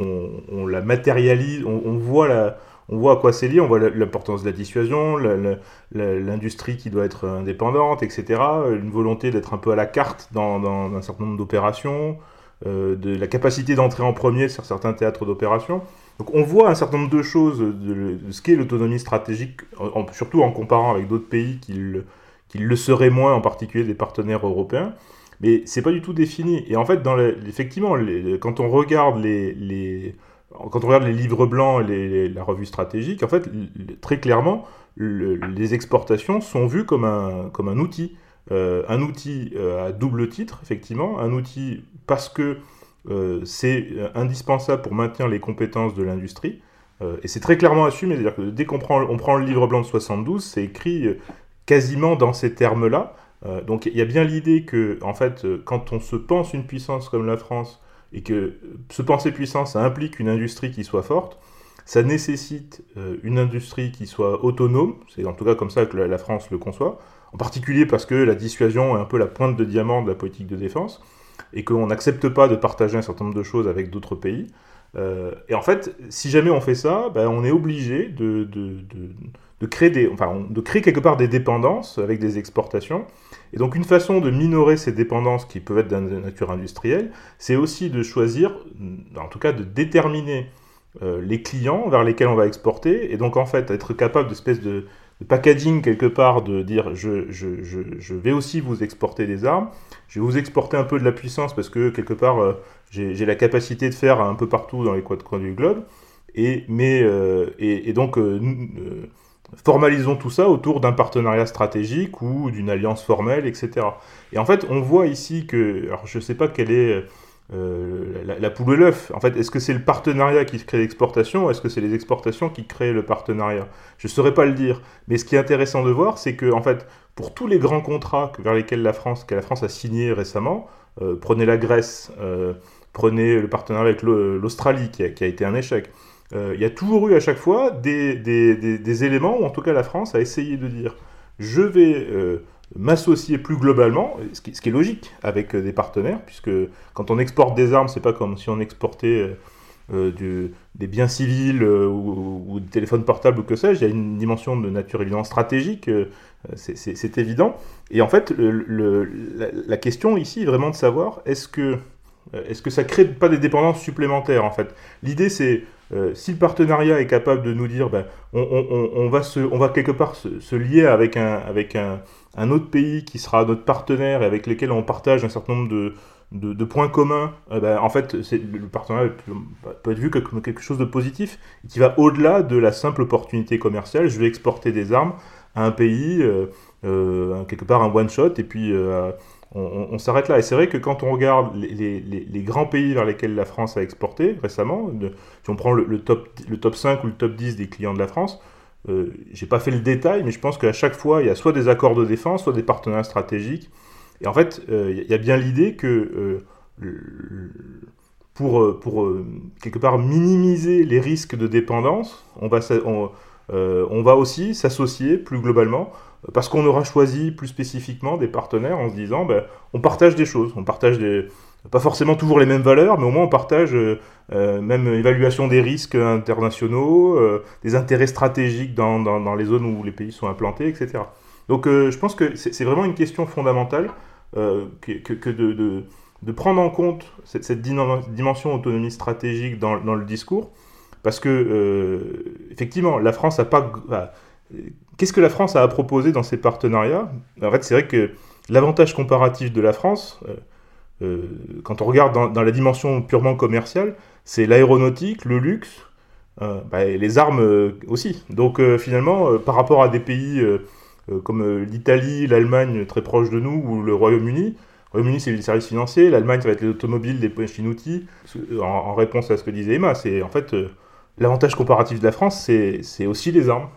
on, la matérialise, on, on voit la on voit à quoi c'est lié, on voit l'importance de la dissuasion, l'industrie qui doit être indépendante, etc. Une volonté d'être un peu à la carte dans, un certain nombre d'opérations, euh, de la capacité d'entrer en premier sur certains théâtres d'opération. Donc on voit un certain nombre de choses de, ce qu'est l'autonomie stratégique, surtout en comparant avec d'autres pays qui le, seraient moins, en particulier des partenaires européens. Mais c'est pas du tout défini. Et en fait, effectivement, quand on regarde les quand on regarde les livres blancs et la revue stratégique, en fait, très clairement, les exportations sont vues comme un, comme un outil. Euh, un outil euh, à double titre, effectivement, un outil parce que euh, c'est indispensable pour maintenir les compétences de l'industrie. et c'est très clairement assumé, c'est-à-dire que dès qu'on prend, prend le livre blanc de 72, c'est écrit quasiment dans ces termes-là. donc il y a bien l'idée que, en fait, quand on se pense une puissance comme la France, et que se penser puissant, ça implique une industrie qui soit forte, ça nécessite euh, une industrie qui soit autonome, c'est en tout cas comme ça que la, France le conçoit, en particulier parce que la dissuasion est un peu la pointe de diamant de la politique de défense, et qu'on n'accepte pas de partager un certain nombre de choses avec d'autres pays. Euh, et en fait, si jamais on fait ça, ben, on est obligé de, créer quelque part des dépendances avec des exportations, et donc une façon de minorer ces dépendances qui peuvent être de nature industrielle, c'est aussi de choisir, en tout cas de déterminer euh, les clients vers lesquels on va exporter, et donc en fait être capable d'espèce de, de packaging quelque part, de dire je, je, je, vais aussi vous exporter des armes, je vais vous exporter un peu de la puissance parce que quelque part euh, j'ai la capacité de faire un peu partout dans les coins du globe, et, mais, euh, et, donc formalisons tout ça autour d'un partenariat stratégique ou d'une alliance formelle, etc. Et en fait, on voit ici que, alors je ne sais pas quelle est euh, la, poule et l'œuf. En fait, est-ce que c'est le partenariat qui crée l'exportation ou est-ce que c'est les exportations qui créent le partenariat? Je ne saurais pas le dire. Mais ce qui est intéressant de voir, c'est que, en fait, pour tous les grands contrats vers lesquels la France, France a signé récemment, euh, prenez la Grèce, euh, prenez le partenariat avec l'Australie qui, a été un échec, il y a toujours eu à chaque fois des, éléments où en tout cas la France a essayé de dire je vais euh, m'associer plus globalement, ce qui, est logique avec euh, des partenaires, puisque quand on exporte des armes, c'est pas comme si on exportait des biens civils ou, des téléphones portables ou que sais-je, il y a une dimension de nature évidemment stratégique, c'est évident. Et en fait, la, question ici est vraiment de savoir est-ce que, est -ce que ça crée pas des dépendances supplémentaires en fait? L'idée c'est euh, si le partenariat est capable de nous dire, ben, on, va se, on va quelque part se, lier avec, un, avec un, autre pays qui sera notre partenaire et avec lequel on partage un certain nombre de, de, points communs, euh, ben, en fait, le partenariat peut être vu comme quelque chose de positif qui va au-delà de la simple opportunité commerciale. Je vais exporter des armes à un pays, euh, quelque part un one-shot, et puis on, s'arrête là. Et c'est vrai que quand on regarde les, grands pays vers lesquels la France a exporté récemment, si on prend le, top, le top 5 ou le top 10 des clients de la France, euh, j'ai pas fait le détail, mais je pense qu'à chaque fois, il y a soit des accords de défense, soit des partenariats stratégiques. Et en fait, euh, il y a bien l'idée que euh, pour, pour quelque part minimiser les risques de dépendance, on va, on va aussi s'associer plus globalement parce qu'on aura choisi plus spécifiquement des partenaires en se disant, ben, on partage des choses, on partage des, pas forcément toujours les mêmes valeurs, mais au moins on partage euh, euh, même évaluation des risques internationaux, euh, des intérêts stratégiques dans, les zones où les pays sont implantés, etc. Donc je pense que c'est vraiment une question fondamentale que, de, prendre en compte cette, dimension autonomie stratégique dans, le discours, parce que, effectivement, la France n'a pas... Qu'est-ce que la France a à proposer dans ses partenariats? En fait, c'est vrai que l'avantage comparatif de la France, euh, euh, quand on regarde dans, la dimension purement commerciale, c'est l'aéronautique, le luxe, bah, et les armes aussi. Donc, finalement, par rapport à des pays comme l'Italie, l'Allemagne très proche de nous, ou le Royaume-Uni, Royaume-Uni, c'est les services financiers, l'Allemagne, ça va être les automobiles, les machines-outils. En, en, réponse à ce que disait Emma, c'est en fait euh, l'avantage comparatif de la France, c'est aussi les armes.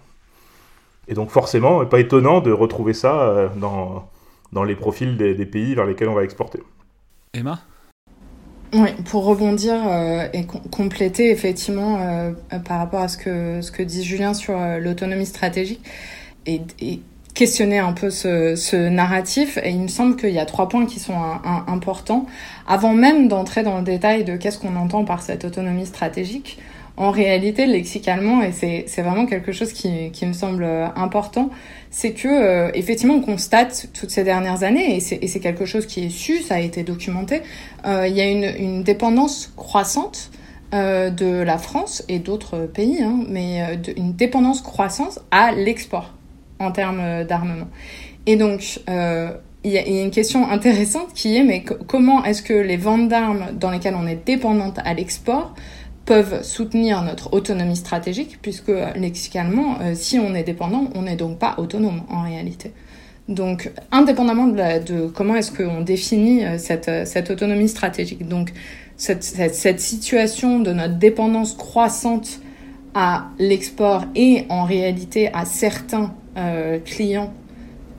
Et donc forcément, pas étonnant de retrouver ça euh, dans, dans les profils des, pays vers lesquels on va exporter. Emma? Oui, pour rebondir euh, et compléter effectivement par rapport à ce que, ce que dit Julien sur l'autonomie stratégique, et, et questionner un peu ce, ce, narratif et il me semble qu'il y a trois points qui sont importants. Avant même d'entrer dans le détail de qu'est-ce qu'on entend par cette autonomie stratégique, en réalité, lexicalement, et c'est vraiment quelque chose qui, qui, me semble important, c'est que euh, effectivement on constate toutes ces dernières années, et c'est quelque chose qui est su, ça a été documenté, euh, il y a une, une dépendance croissante euh, de la France et d'autres pays, hein, mais euh, une dépendance croissante à l'export en termes euh, d'armement. Et donc, euh, il y, a une question intéressante qui est, mais comment est-ce que les ventes d'armes dans lesquelles on est dépendante à l'export peuvent soutenir notre autonomie stratégique, puisque lexicalement, euh, si on est dépendant, on n'est donc pas autonome en réalité. Donc, indépendamment de, comment est-ce qu'on définit cette, cette, autonomie stratégique, donc cette, situation de notre dépendance croissante à l'export et en réalité à certains euh, client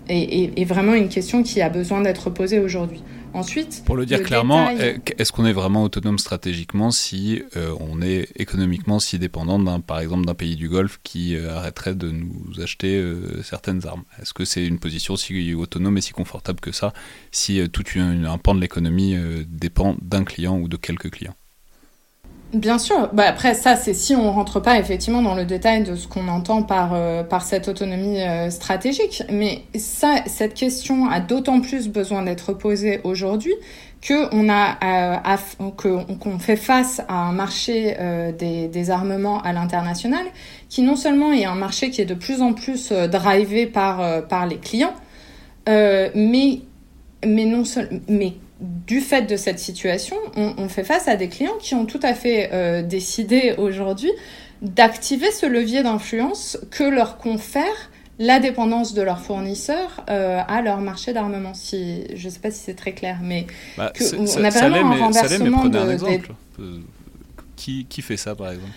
est, vraiment une question qui a besoin d'être posée aujourd'hui. Ensuite, pour le dire clairement, est-ce qu'on est vraiment autonome stratégiquement si euh, on est économiquement si dépendant d'un, par exemple, d'un pays du Golfe qui euh, arrêterait de nous acheter certaines armes? Est-ce que c'est une position si autonome et si confortable que ça si tout un pan de l'économie dépend d'un client ou de quelques clients? Bien sûr. Bah après, ça, c'est si on rentre pas effectivement dans le détail de ce qu'on entend par, euh, par cette autonomie euh, stratégique. Mais ça, cette question a d'autant plus besoin d'être posée aujourd'hui qu'on a euh, qu'on fait face à un marché des, des, armements à l'international qui non seulement est un marché qui est de plus en plus drivé par, les clients, mais mais non seul, mais du fait de cette situation, on, fait face à des clients qui ont tout à fait euh, décidé aujourd'hui d'activer ce levier d'influence que leur confère la dépendance de leurs fournisseurs euh, à leur marché d'armement. Si, je ne sais pas si c'est très clair, mais bah, on a vraiment un renversement de, un exemple. Euh, qui, qui fait ça, par exemple?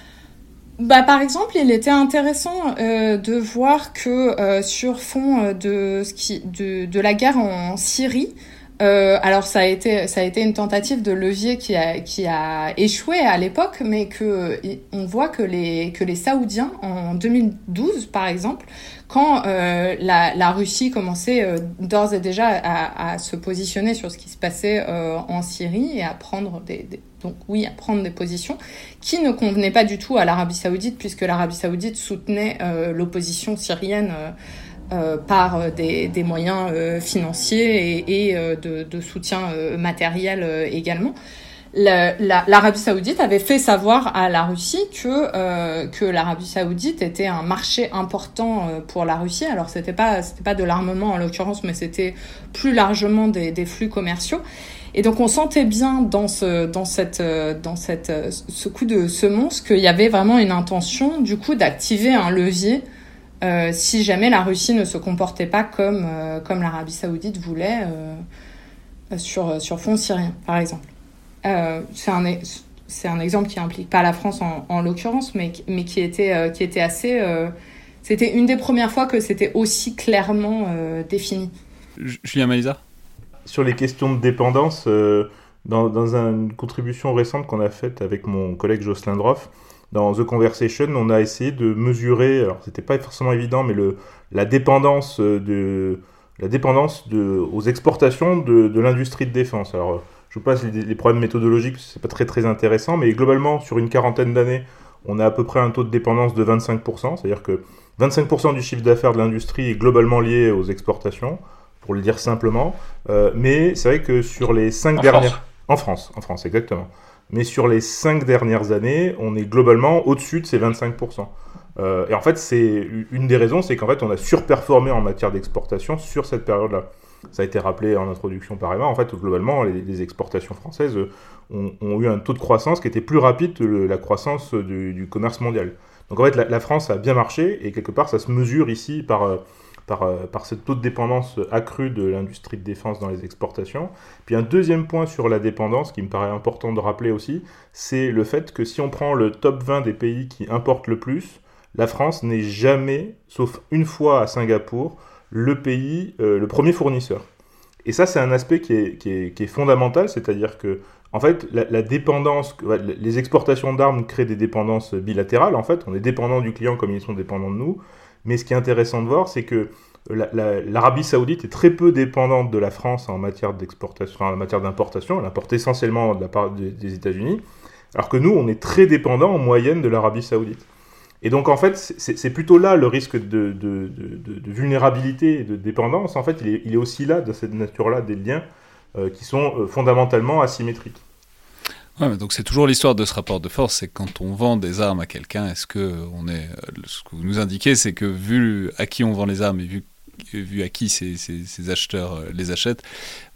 Bah, par exemple, il était intéressant de voir que sur fond de, ce qui, de, de la guerre en Syrie, euh, alors ça a été ça a été une tentative de levier qui a qui a échoué à l'époque, mais que on voit que les que les Saoudiens en 2012 par exemple, quand euh, la, la, Russie commençait euh, d'ores et déjà à, à, se positionner sur ce qui se passait euh, en Syrie et à prendre des, donc oui à prendre des positions qui ne convenaient pas du tout à l'Arabie Saoudite puisque l'Arabie Saoudite soutenait l'opposition syrienne. Euh, par euh, des, des moyens euh, financiers et, et de, de, soutien matériel également. L'Arabie saoudite avait fait savoir à la Russie que que l'Arabie saoudite était un marché important pour la Russie. Alors c'était pas pas de l'armement en l'occurrence, mais c'était plus largement des, des, flux commerciaux. Et donc on sentait bien dans ce dans cette dans cette ce coup de semonce qu'il y avait vraiment une intention du coup d'activer un levier euh, si jamais la Russie ne se comportait pas comme, euh, comme l'Arabie saoudite voulait euh, sur, sur fond syrien, par exemple. c'est un, c'est un exemple qui implique pas la France en, en l'occurrence, mais, mais qui, était, qui était assez... c'était une des premières fois que c'était aussi clairement défini. Julien Maïsa Sur les questions de dépendance, dans, dans une contribution récente qu'on a faite avec mon collègue Jocelyn Droff, dans The Conversation, on a essayé de mesurer, alors c'était pas forcément évident, mais le, la dépendance, de, la dépendance de, aux exportations de, de l'industrie de défense. Alors, je vous passe les, les problèmes méthodologiques, c'est pas très très intéressant, mais globalement, sur une quarantaine d'années, on a à peu près un taux de dépendance de 25%, c'est-à-dire que 25% du chiffre d'affaires de l'industrie est globalement lié aux exportations, pour le dire simplement. Euh, mais c'est vrai que sur les 5 dernières... En France, en France, exactement. Mais sur les cinq dernières années, on est globalement au-dessus de ces 25%. Euh, et en fait, c'est une des raisons, c'est qu'en fait, on a surperformé en matière d'exportation sur cette période-là. Ça a été rappelé en introduction par Emma. En fait, globalement, les, exportations françaises ont, eu un taux de croissance qui était plus rapide que la croissance du, commerce mondial. Donc en fait, la, France a bien marché et quelque part, ça se mesure ici par, euh, par, euh, par ce taux de dépendance accru de l'industrie de défense dans les exportations. Puis un deuxième point sur la dépendance qui me paraît important de rappeler aussi, c'est le fait que si on prend le top 20 des pays qui importent le plus, la France n'est jamais, sauf une fois à Singapour, le pays, euh, le premier fournisseur. Et ça, c'est un aspect qui est, fondamental, c'est-à-dire que, en fait, la, dépendance, les exportations d'armes créent des dépendances bilatérales, en fait, on est dépendant du client comme ils sont dépendants de nous, mais ce qui est intéressant de voir, c'est que l'Arabie saoudite est très peu dépendante de la France en matière d'exportation, en matière d'importation, elle importe essentiellement de la part des États-Unis, alors que nous, on est très dépendant en moyenne de l'Arabie saoudite. Et donc, en fait, c'est plutôt là le risque de, vulnérabilité et de dépendance. En fait, il est, aussi là, de cette nature-là, des liens euh, qui sont euh, fondamentalement asymétriques. Ouais, donc c'est toujours l'histoire de ce rapport de force, c'est quand on vend des armes à quelqu'un, est-ce que on est, ce que vous nous indiquez, c'est que vu à qui on vend les armes et vu vu à qui ces, ces, acheteurs euh, les achètent,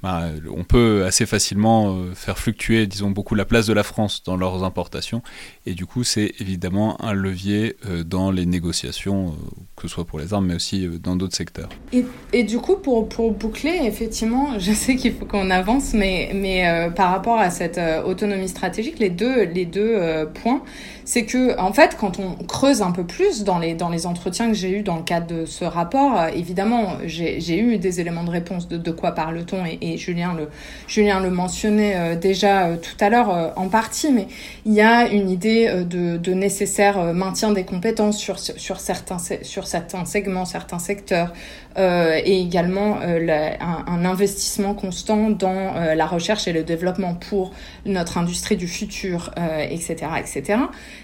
bah, on peut assez facilement euh, faire fluctuer, disons, beaucoup la place de la France dans leurs importations. Et du coup, c'est évidemment un levier euh, dans les négociations, que ce soit pour les armes, mais aussi dans d'autres secteurs. Et, et, du coup, pour, pour boucler, effectivement, (laughs) je sais qu'il faut qu'on avance, mais, mais par rapport à cette autonomie stratégique, les deux, les deux points, c'est que, en fait, quand on creuse un peu plus dans les, dans les entretiens que j'ai eus dans le cadre de ce rapport, évidemment, j'ai eu des éléments de réponse de, de quoi parle-t-on et Julien le, mentionnait euh, déjà euh, tout à l'heure euh, en partie, mais il y a une idée de, nécessaire maintien des compétences sur, sur, certains, sur certains segments, certains secteurs, et également un, investissement constant dans la recherche et le développement pour notre industrie du futur, etc., etc.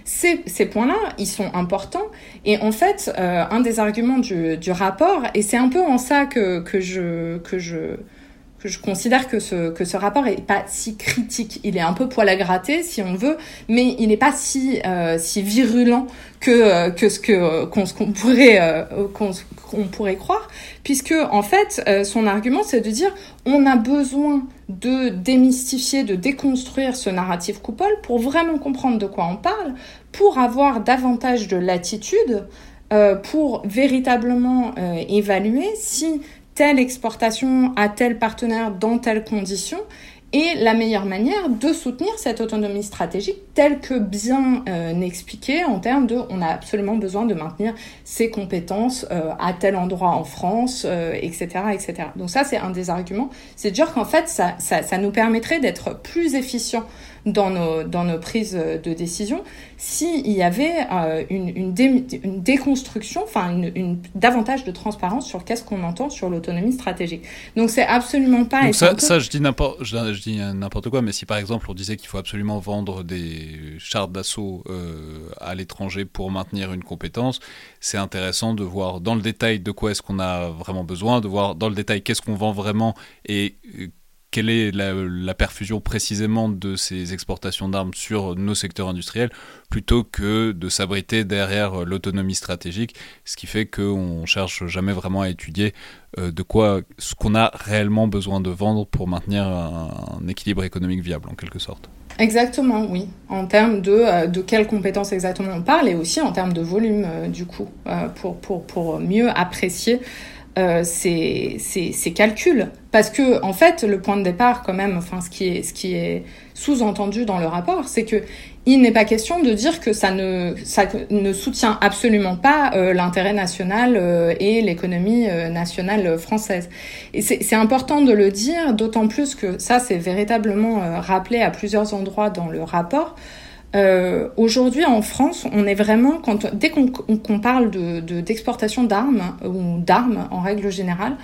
Ces, points-là, ils sont importants. Et en fait, un des arguments du, du rapport, et c'est un peu en ça que, que je, que je je considère que ce, que ce rapport est pas si critique. Il est un peu poil à gratter, si on veut, mais il n'est pas si, euh, si virulent que, euh, que ce que, qu'on, qu'on pourrait, euh, qu'on, pourrait croire, puisque, en fait, son argument, c'est de dire, on a besoin de démystifier, de déconstruire ce narratif coupole pour vraiment comprendre de quoi on parle, pour avoir davantage de latitude, pour véritablement évaluer si telle exportation à tel partenaire dans telles conditions et la meilleure manière de soutenir cette autonomie stratégique telle que bien euh, expliquée en termes de on a absolument besoin de maintenir ses compétences euh, à tel endroit en France, etc., euh, etc. Donc ça, c'est un des arguments. C'est de dire qu'en fait, ça, ça, ça nous permettrait d'être plus efficients dans nos, dans nos prises de décision s'il y avait euh, une, une, une, déconstruction, enfin une, une, davantage de transparence sur qu'est-ce qu'on entend sur l'autonomie stratégique. Donc c'est absolument pas... Donc ça, ça, je dis n'importe je, dis n'importe quoi, mais si par exemple on disait qu'il faut absolument vendre des chars d'assaut euh, à l'étranger pour maintenir une compétence, c'est intéressant de voir dans le détail de quoi est-ce qu'on a vraiment besoin, de voir dans le détail qu'est-ce qu'on vend vraiment et euh, quelle est la, perfusion précisément de ces exportations d'armes sur nos secteurs industriels, plutôt que de s'abriter derrière l'autonomie stratégique, ce qui fait qu'on cherche jamais vraiment à étudier euh, de quoi ce qu'on a réellement besoin de vendre pour maintenir un, équilibre économique viable en quelque sorte. Exactement, oui. En termes de, euh, de quelles compétences exactement on parle et aussi en termes de volume euh, du coup, pour, pour, pour mieux apprécier euh, ces, calculs. Parce que, en fait, le point de départ, quand même, enfin, ce qui est, ce qui est sous-entendu dans le rapport, c'est que il n'est pas question de dire que ça ne, ça ne soutient absolument pas euh, l'intérêt national euh, et l'économie nationale française. Et c'est important de le dire, d'autant plus que ça, c'est véritablement rappelé à plusieurs endroits dans le rapport. Euh, Aujourd'hui, en France, on est vraiment, quand, dès qu'on parle d'exportation de, d'exportation d'armes ou d'armes en règle générale,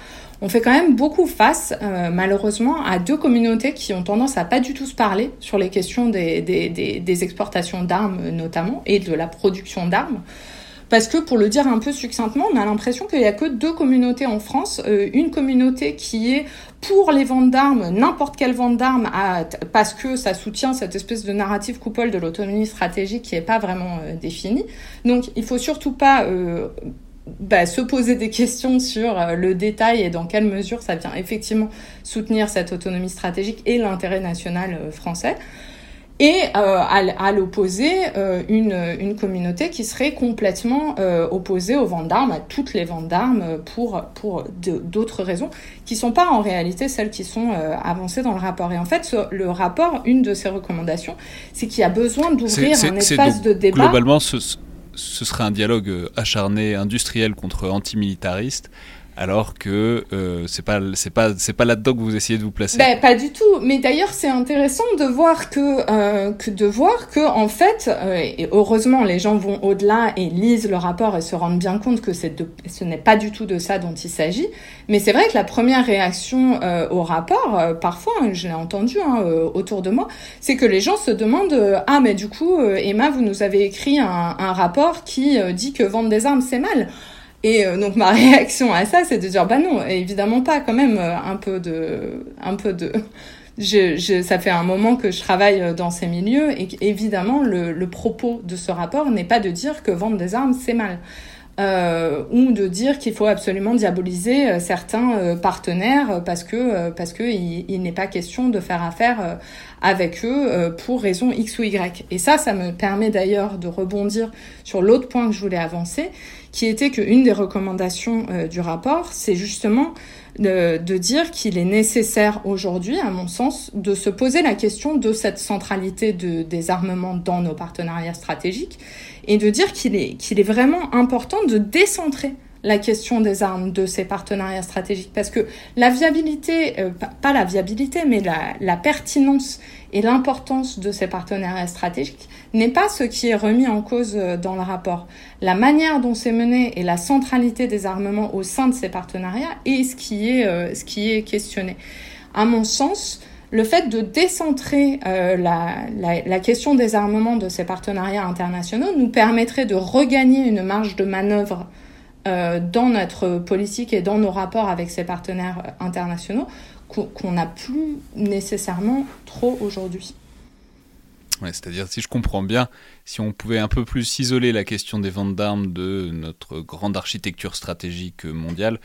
on fait quand même beaucoup face, euh, malheureusement, à deux communautés qui ont tendance à pas du tout se parler sur les questions des, des, des, des exportations d'armes notamment et de la production d'armes. Parce que pour le dire un peu succinctement, on a l'impression qu'il n'y a que deux communautés en France. Euh, une communauté qui est pour les ventes d'armes, n'importe quelle vente d'armes, parce que ça soutient cette espèce de narrative coupole de l'autonomie stratégique qui n'est pas vraiment euh, définie. Donc il faut surtout pas euh, bah, se poser des questions sur le détail et dans quelle mesure ça vient effectivement soutenir cette autonomie stratégique et l'intérêt national français. Et euh, à, l'opposé, une, une, communauté qui serait complètement opposée aux ventes d'armes, à toutes les ventes d'armes, pour, pour d'autres raisons, qui sont pas en réalité celles qui sont avancées dans le rapport. Et en fait, le rapport, une de ses recommandations, c'est qu'il y a besoin d'ouvrir un espace de débat. Globalement, ce, ce serait un dialogue euh, acharné industriel contre antimilitariste alors que euh, c'est pas c'est pas c'est pas là-dedans que vous essayez de vous placer. Ben, pas du tout. Mais d'ailleurs, c'est intéressant de voir que euh, que de voir que en fait, euh, et heureusement, les gens vont au-delà et lisent le rapport et se rendent bien compte que c'est ce n'est pas du tout de ça dont il s'agit. Mais c'est vrai que la première réaction euh, au rapport, euh, parfois, hein, je l'ai entendu hein, autour de moi, c'est que les gens se demandent ah mais du coup, Emma, vous nous avez écrit un, un rapport qui dit que vendre des armes c'est mal. Et euh, donc ma (laughs) réaction à ça, c'est de dire bah non, évidemment pas, quand même euh, un peu de, un peu de. (laughs) Je, je, ça fait un moment que je travaille euh, dans ces milieux et évidemment le, le propos de ce rapport n'est pas de dire que vendre des armes c'est mal. Euh, ou de dire qu'il faut absolument diaboliser certains partenaires parce que parce que il, il n'est pas question de faire affaire avec eux pour raison X ou Y. Et ça, ça me permet d'ailleurs de rebondir sur l'autre point que je voulais avancer, qui était qu'une des recommandations euh, du rapport, c'est justement de, dire qu'il est nécessaire aujourd'hui, à mon sens, de se poser la question de cette centralité de, des armements dans nos partenariats stratégiques et de dire qu'il est, qu'il est vraiment important de décentrer la question des armes de ces partenariats stratégiques. Parce que la viabilité, euh, pas la viabilité, mais la pertinence et l'importance de ces partenariats stratégiques n'est pas ce qui est remis en cause euh, dans le rapport. La manière dont c'est mené et la centralité des armements au sein de ces partenariats est ce qui est, euh, ce qui est questionné. À mon sens, le fait de décentrer euh, la, question des armements de ces partenariats internationaux nous permettrait de regagner une marge de manœuvre dans notre politique et dans nos rapports avec ces partenaires internationaux qu'on n'a plus nécessairement trop aujourd'hui. C'est-à-dire, si je comprends bien, si on pouvait un peu plus isoler la question des ventes d'armes de notre grande architecture stratégique mondiale,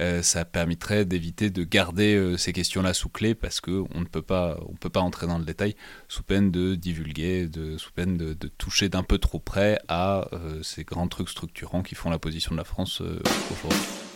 euh, ça permettrait d'éviter de garder euh, ces questions-là sous clé parce qu'on ne peut pas, on peut pas entrer dans le détail sous peine de divulguer, de, sous peine de, toucher d'un peu trop près à euh, ces grands trucs structurants qui font la position de la France aujourd'hui.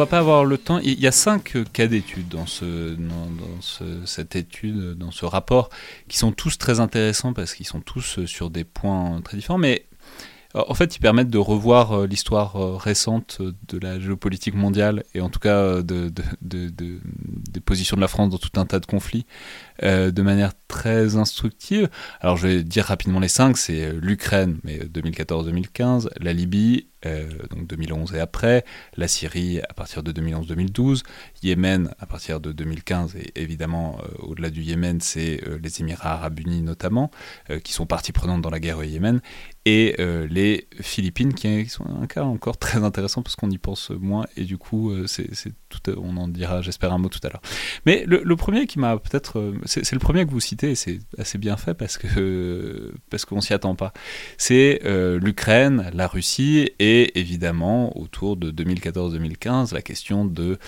Va pas avoir le temps. Il y a cinq cas d'études dans, ce, dans, ce, cette étude, dans ce rapport, qui sont tous très intéressants parce qu'ils sont tous sur des points très différents. Mais en fait, ils permettent de revoir euh, l'histoire euh, récente de la géopolitique mondiale et en tout cas euh, de des positions de la France dans tout un tas de conflits euh, de manière très instructive. Alors, je vais dire rapidement les cinq c'est l'Ukraine, mais 2014-2015, la Libye, donc 2011 et après, la Syrie à partir de 2011-2012, Yémen à partir de 2015, et évidemment, au-delà du Yémen, c'est les Émirats arabes unis notamment, qui sont partie prenante dans la guerre au Yémen, et euh, les Philippines qui, sont un cas encore (laughs) très intéressant parce qu'on y pense moins et du coup euh, c'est tout on en dira j'espère un mot tout à l'heure. Mais le, premier qui m'a peut-être euh, c'est le premier que vous citez et c'est assez bien fait parce que (laughs) parce qu'on s'y attend pas. C'est l'Ukraine la Russie et évidemment autour de 2014-2015 la question de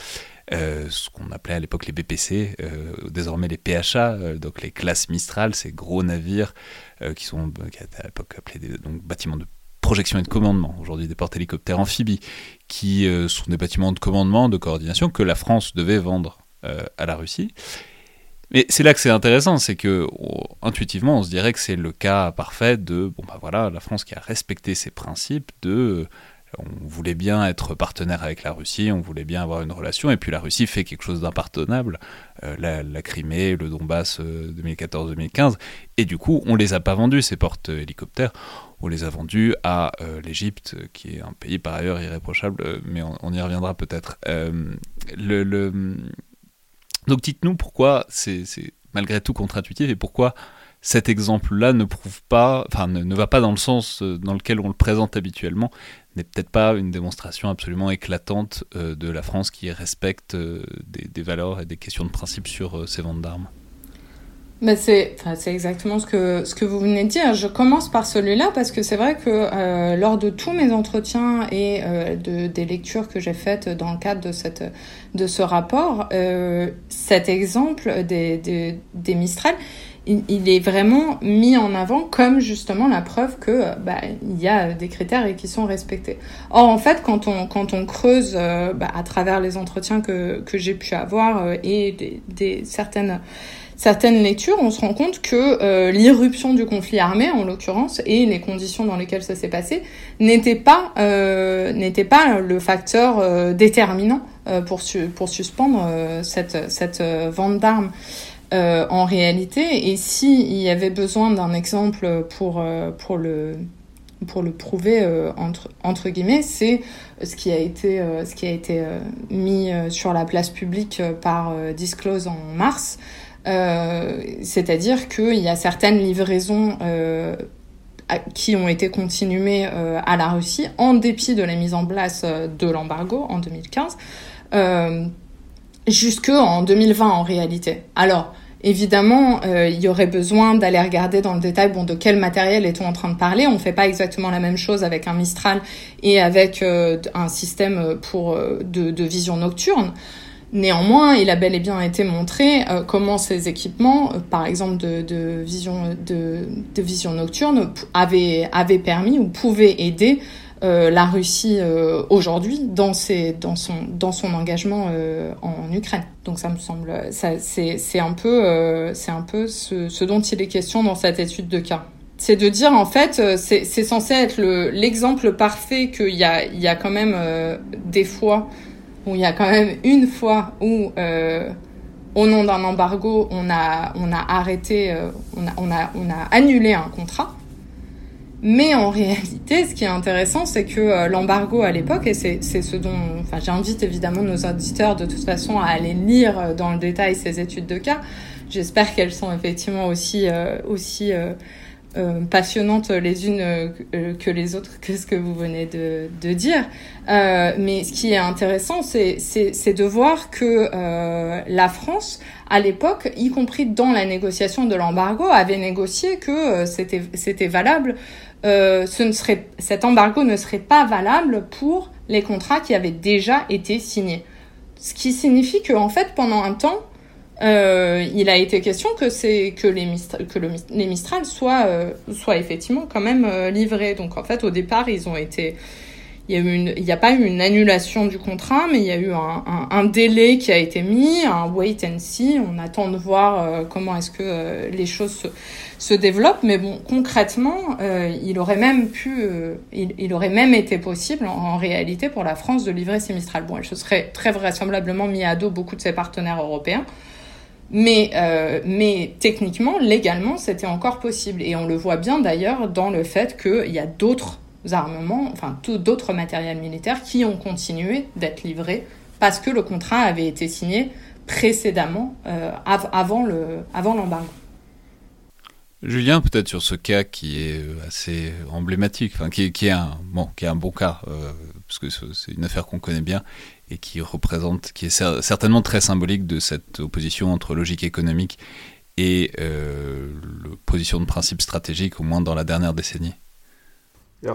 euh, ce qu'on appelait à l'époque les BPC, euh, désormais les PHA, euh, donc les classes Mistral, ces gros navires qui sont qui à l'époque appelés des, donc, bâtiments de projection et de commandement, aujourd'hui des porte-hélicoptères amphibies, qui sont des bâtiments de commandement, de coordination que la France devait vendre à la Russie. Mais c'est là que c'est intéressant, c'est que intuitivement, on se dirait que c'est le cas parfait de, bon bah voilà, la France qui a respecté ses principes de on voulait bien être partenaire avec la Russie, on voulait bien avoir une relation, et puis la Russie fait quelque chose d'impartenable, euh, la, Crimée, le Donbass 2014-2015, euh, et du coup on les a pas vendus ces portes-hélicoptères, on les a vendus à euh, l'Égypte, qui est un pays par ailleurs irréprochable, mais on, y reviendra peut-être. Donc dites-nous pourquoi c'est malgré tout contre-intuitif et pourquoi cet exemple-là ne prouve pas, enfin ne, va pas dans le sens dans lequel on le présente habituellement, n'est peut-être pas une démonstration absolument éclatante euh, de la France qui respecte euh, des, valeurs et des questions de principe sur euh, ses ventes d'armes. Mais c'est, exactement ce que, ce que vous venez de dire. Je commence par celui-là parce que c'est vrai que lors de tous mes entretiens et de, des lectures que j'ai faites dans le cadre de, cette, de ce rapport, cet exemple des, des Mistral, il, est vraiment mis en avant comme justement la preuve que bah, il y a des critères et qui sont respectés. Or en fait quand on quand on creuse euh, bah, à travers les entretiens que que j'ai pu avoir euh, et des, des, certaines certaines lectures, on se rend compte que euh, l'irruption du conflit armé, en l'occurrence, et les conditions dans lesquelles ça s'est passé, n'était pas n'était pas le facteur déterminant pour pour suspendre cette cette vente d'armes. Euh, en réalité. Et s'il y avait besoin d'un exemple pour, euh, pour, le, pour le prouver, euh, entre, entre guillemets, c'est ce qui a été, ce qui a été mis sur la place publique par Disclose en mars. C'est-à-dire qu'il y a certaines livraisons qui ont été continuées à la Russie en dépit de la mise en place de l'embargo en 2015, euh, jusqu'en 2020 en réalité. Alors, Évidemment, euh, il y aurait besoin d'aller regarder dans le détail bon, de quel matériel est-on en train de parler. On ne fait pas exactement la même chose avec un Mistral et avec euh, un système pour, euh, de, de, vision nocturne. Néanmoins, il a bel et bien été montré comment ces équipements, par exemple de, vision, de, vision nocturne, avaient, avaient permis ou pouvaient aider la Russie euh, aujourd'hui dans, son, engagement euh, en Ukraine. Donc ça me semble, c'est un peu, ce, dont il est question dans cette étude de cas. C'est de dire en fait, c'est censé être l'exemple parfait qu'il y a, quand même des fois où il y a quand même une fois où au nom d'un embargo, on a, arrêté, on a annulé un contrat. Mais en réalité, ce qui est intéressant, c'est que euh, l'embargo à l'époque, et c'est ce dont, enfin, j'invite évidemment nos auditeurs de toute façon à aller lire euh, dans le détail ces études de cas. J'espère qu'elles sont effectivement aussi euh, aussi passionnantes les unes que les autres que ce que vous venez de, de dire. mais ce qui est intéressant, c'est de voir que la France, à l'époque, y compris dans la négociation de l'embargo, avait négocié que c'était valable euh, ce ne serait, cet embargo ne serait pas valable pour les contrats qui avaient déjà été signés. Ce qui signifie que, en fait, pendant un temps, euh, il a été question que c'est que les Mistral, que le, les Mistral soient, euh, soient effectivement quand même euh, livrés. Donc en fait, au départ, ils ont été il n'y a, pas eu une annulation du contrat, mais il y a eu un, délai qui a été mis, un wait and see. On attend de voir euh, comment est-ce que euh, les choses se, développent. Mais bon, concrètement, euh, il aurait même pu, il, aurait même été possible en, réalité pour la France de livrer ses Mistral. Bon, elle se serait très vraisemblablement mis à dos beaucoup de ses partenaires européens. Mais, mais techniquement, légalement, c'était encore possible. Et on le voit bien d'ailleurs dans le fait qu'il y a d'autres armements, enfin d'autres matériels militaires qui ont continué d'être livrés parce que le contrat avait été signé précédemment, avant l'embargo. Julien, peut-être sur ce cas qui est euh, assez emblématique, enfin qui, est un bon, cas, euh, parce que c'est une affaire qu'on connaît bien et qui représente, qui est certainement très symbolique de cette opposition entre logique économique et euh, position de principe stratégique, au moins dans la dernière décennie.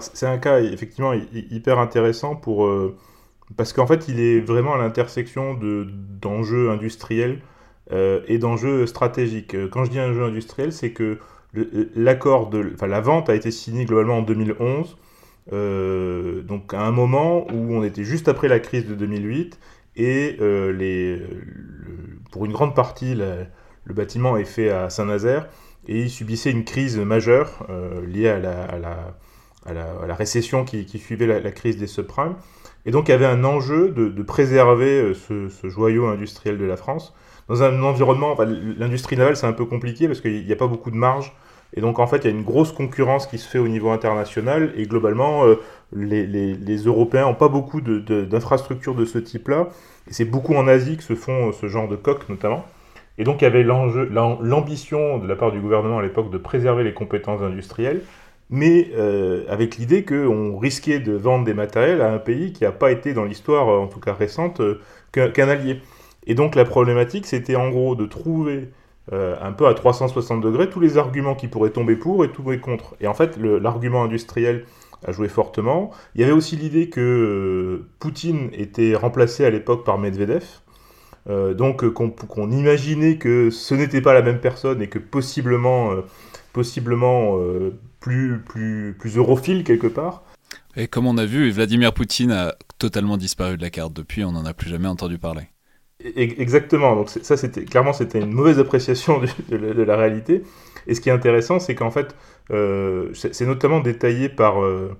C'est un cas effectivement hyper intéressant pour euh, parce qu'en fait il est vraiment à l'intersection d'enjeux industriels et d'enjeux stratégiques. Quand je dis un jeu industriel, c'est que l'accord de, enfin, la vente a été signée globalement en 2011, euh, donc à un moment où on était juste après la crise de 2008 et euh, les, pour une grande partie le bâtiment est fait à Saint-Nazaire et il subissait une crise majeure euh, liée à, la, à, la, récession qui, suivait la, crise des subprimes. Et donc il y avait un enjeu de, préserver ce, ce, joyau industriel de la France dans un environnement, l'industrie navale c'est un peu compliqué parce qu'il n'y a pas beaucoup de marge. Et donc en fait il y a une grosse concurrence qui se fait au niveau international et globalement euh, les, Européens n'ont pas beaucoup d'infrastructures de, de, ce type-là. Et c'est beaucoup en Asie que se font euh, ce genre de coques notamment. Et donc il y avait l'ambition de la part du gouvernement à l'époque de préserver les compétences industrielles, mais euh, avec l'idée qu'on risquait de vendre des matériels à un pays qui n'a pas été dans l'histoire, en tout cas récente, qu'un allié. Et donc la problématique, c'était en gros de trouver euh, un peu à 360 degrés tous les arguments qui pourraient tomber pour et tomber contre. Et en fait, l'argument industriel a joué fortement. Il y avait aussi l'idée que euh, Poutine était remplacé à l'époque par Medvedev. Euh, donc qu'on imaginait que ce n'était pas la même personne et que possiblement, possiblement plus, plus, plus europhile quelque part. Et comme on a vu, Vladimir Poutine a totalement disparu de la carte depuis, on n'en a plus jamais entendu parler. Exactement. Donc ça, c'était clairement, c'était une mauvaise appréciation de, la, réalité. Et ce qui est intéressant, c'est qu'en fait, euh, c'est notamment détaillé par euh,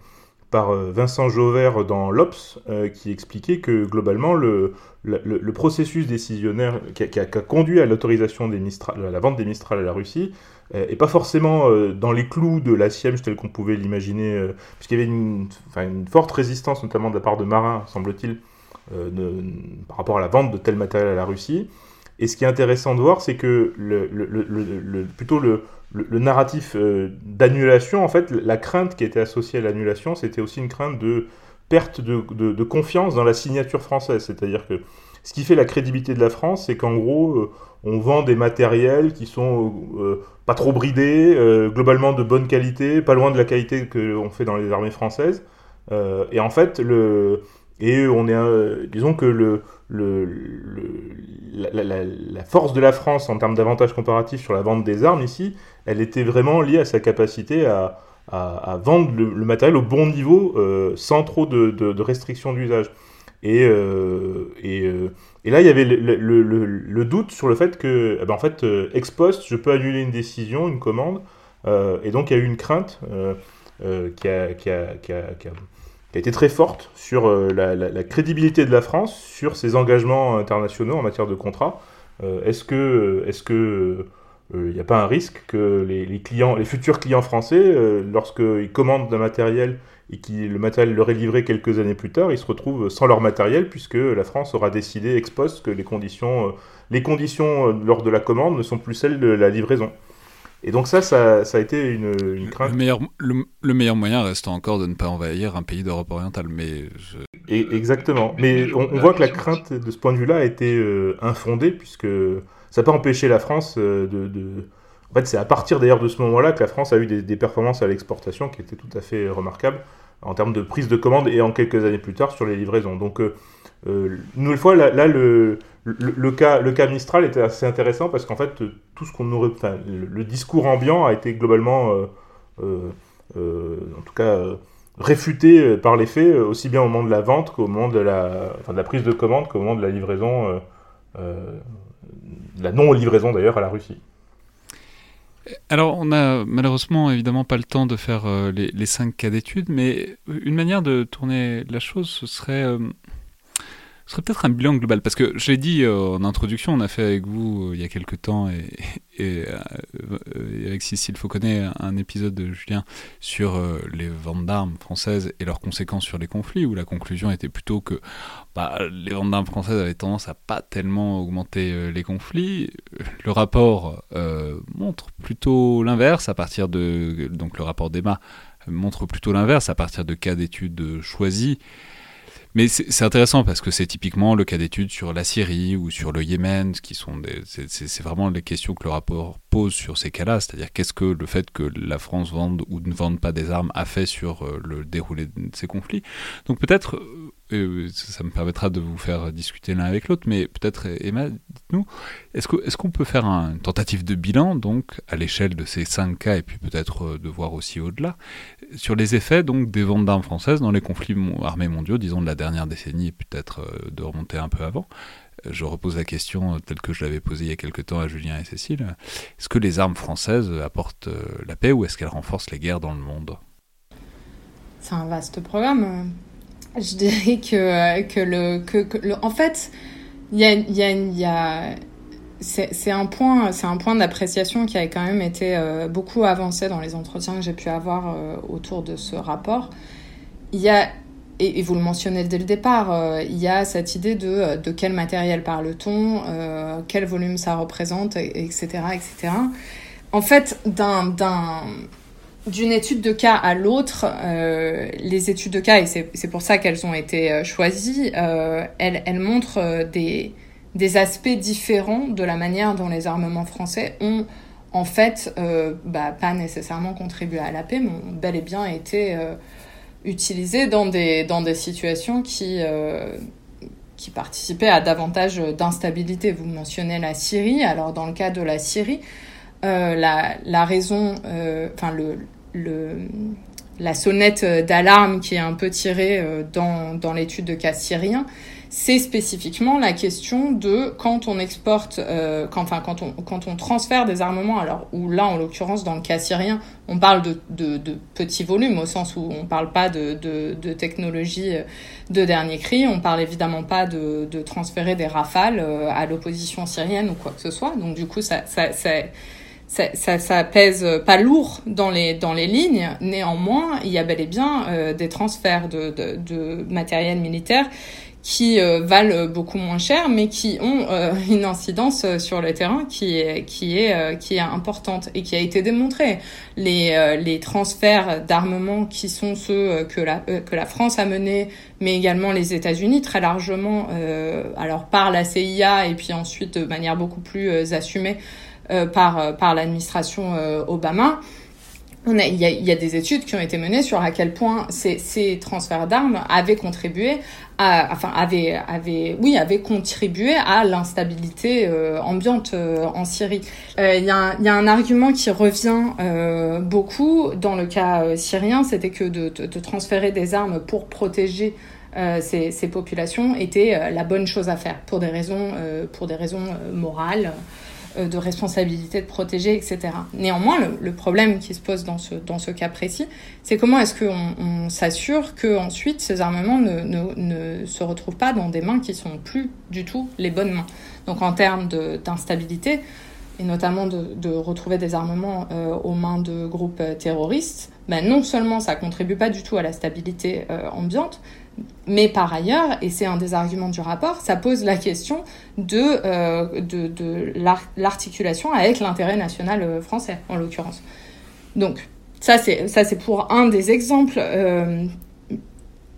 par euh, Vincent Jauvert dans l'Obs, qui expliquait que globalement, le, le, processus décisionnaire qui a, conduit à l'autorisation des Mistral, à la vente des Mistral à la Russie, est pas forcément dans les clous de la Siemens tel qu'on pouvait l'imaginer, puisqu'il y avait une, forte résistance, notamment de la part de marins, semble-t-il, euh, par rapport à la vente de tel matériel à la Russie. Et ce qui est intéressant de voir, c'est que plutôt le, narratif euh, d'annulation, en fait, la crainte qui était associée à l'annulation, c'était aussi une crainte de perte de, confiance dans la signature française. C'est-à-dire que ce qui fait la crédibilité de la France, c'est qu'en gros, euh, on vend des matériels qui sont pas trop bridés, globalement de bonne qualité, pas loin de la qualité qu'on fait dans les armées françaises. et en fait, le, et on est, disons que la, force de la France en termes d'avantages comparatifs sur la vente des armes ici, elle était vraiment liée à sa capacité à, vendre le, matériel au bon niveau euh, sans trop de, restrictions d'usage. Et, euh, et, euh, là, il y avait le, doute sur le fait que, eh ben, en fait, ex post, je peux annuler une décision, une commande. et donc, il y a eu une crainte qui a qui a été très forte sur euh, la, crédibilité de la France, sur ses engagements internationaux en matière de contrat. Euh, est-ce que, il euh, n'y a pas un risque que les, clients, les futurs clients français, lorsqu'ils commandent d'un matériel et que le matériel leur est livré quelques années plus tard, ils se retrouvent sans leur matériel puisque la France aura décidé ex post que les conditions lors de la commande ne sont plus celles de la livraison? Et donc ça, ça, a été une, crainte. Le meilleur, le, meilleur moyen reste encore de ne pas envahir un pays d'Europe orientale. Mais exactement. Mais on, voit que la crainte de ce point de vue-là a été euh, infondée, puisque ça n'a pas empêché la France euh, de, En fait, c'est à partir d'ailleurs de ce moment-là que la France a eu des, performances à l'exportation qui étaient tout à fait remarquables en termes de prise de commande et en quelques années plus tard sur les livraisons. Donc, euh, une nouvelle fois, là, là le, le, cas, le Mistral était assez intéressant parce qu'en fait, tout ce qu'on aurait, le, discours ambiant a été globalement, euh, euh, euh, en tout cas, réfuté par les faits, aussi bien au moment de la vente qu'au moment de la, enfin, de la prise de commande qu'au moment de la livraison, la non-livraison d'ailleurs à la Russie. Alors, on n'a malheureusement évidemment pas le temps de faire les, les, cinq cas d'études, mais une manière de tourner la chose, ce serait ce serait peut-être un bilan global, parce que je l'ai dit euh, en introduction, on a fait avec vous euh, il y a quelques temps, et, (laughs) et, euh, avec Cécile Fauconnet, un épisode de Julien sur les ventes d'armes françaises et leurs conséquences sur les conflits, où la conclusion était plutôt que bah, les ventes d'armes françaises avaient tendance à pas tellement augmenter les conflits. Le rapport montre plutôt l'inverse, à partir de... Donc le rapport d'Emma montre plutôt l'inverse, à partir de cas d'études choisis. Mais c'est intéressant parce que c'est typiquement le cas d'études sur la Syrie ou sur le Yémen, qui sont c'est vraiment les questions que le rapport pose sur ces cas-là, c'est-à-dire qu'est-ce que le fait que la France vende ou ne vende pas des armes a fait sur euh, le déroulé de ces conflits? Donc peut-être euh, euh, ça me permettra de vous faire discuter l'un avec l'autre, mais peut-être, Emma, dites-nous, est-ce qu'on peut faire une tentative de bilan, donc, à l'échelle de ces cinq cas, et puis peut-être euh, de voir aussi au-delà, sur les effets donc, des ventes d'armes françaises dans les conflits armés mondiaux, disons de la dernière décennie, et peut-être euh, de remonter un peu avant? Je repose la question telle que je l'avais posée il y a quelque temps à Julien et Cécile. Est-ce que les armes françaises apportent la paix ou est-ce qu'elles renforcent les guerres dans le monde? C'est un vaste programme. Je dirais que, que, le, que, le. En fait, il y a. Y y a c'est un point, c'est un point d'appréciation qui a quand même été euh, beaucoup avancé dans les entretiens que j'ai pu avoir euh, autour de ce rapport. Il y a, et, vous le mentionnez dès le départ, euh, il y a cette idée de, de quel matériel parle-t-on, quel volume ça représente, etc., etc. En fait, d'un d'une étude de cas à l'autre, euh, les études de cas, et c'est pour ça qu'elles ont été euh, choisies, euh, elles, elles, montrent des, des, aspects différents de la manière dont les armements français ont en fait bah, pas nécessairement contribué à la paix, mais ont bel et bien été utilisés dans des, dans des situations qui, qui participaient à davantage d'instabilité. Vous mentionnez la Syrie, alors dans le cas de la Syrie, la, la, raison, enfin le, le, la sonnette d'alarme qui est un peu tirée euh, dans, dans l'étude de cas syrien, c'est spécifiquement la question de quand on exporte, euh, quand, enfin quand on, quand on transfère des armements, alors où là en l'occurrence dans le cas syrien, on parle de, de, de, petits volumes au sens où on parle pas de, de, de technologie de dernier cri, on parle évidemment pas de, de transférer des rafales à l'opposition syrienne ou quoi que ce soit, donc du coup ça, ça, ça ça, ça, ça, pèse pas lourd dans les, dans les lignes. Néanmoins, il y a bel et bien euh, des transferts de, de, de, matériel militaire qui euh, valent beaucoup moins cher, mais qui ont euh, (laughs) une incidence sur le terrain qui est, qui est, qui est importante et qui a été démontrée. Les, les transferts d'armement qui sont ceux que la, que la France a menés, mais également les États-Unis très largement, alors par la CIA et puis ensuite de manière beaucoup plus assumée euh, par, euh, par l'administration euh, Obama. Il, y a, il y a des études qui ont été menées sur à quel point ces, ces transferts d'armes avaient contribué à, enfin, avaient, avaient, oui, avaient contribué à l'instabilité euh, ambiante euh, en Syrie. Euh, il y, a un, y a un argument qui revient beaucoup dans le cas syrien, c'était que de, de, de, transférer des armes pour protéger ces, ces, populations était la bonne chose à faire pour des raisons, pour des raisons morales. Euh, de responsabilité de protéger, etc. Néanmoins, le, problème qui se pose dans ce, dans ce cas précis, c'est comment est-ce qu'on on, s'assure que ensuite ces armements ne, ne, se retrouvent pas dans des mains qui sont plus du tout les bonnes mains. Donc en termes d'instabilité, et notamment de, retrouver des armements euh, aux mains de groupes terroristes, ben non seulement ça contribue pas du tout à la stabilité euh, ambiante, mais par ailleurs, et c'est un des arguments du rapport, ça pose la question de, euh, de, l'articulation avec l'intérêt national euh, français, en l'occurrence. Donc, ça c'est, pour un des exemples. Euh,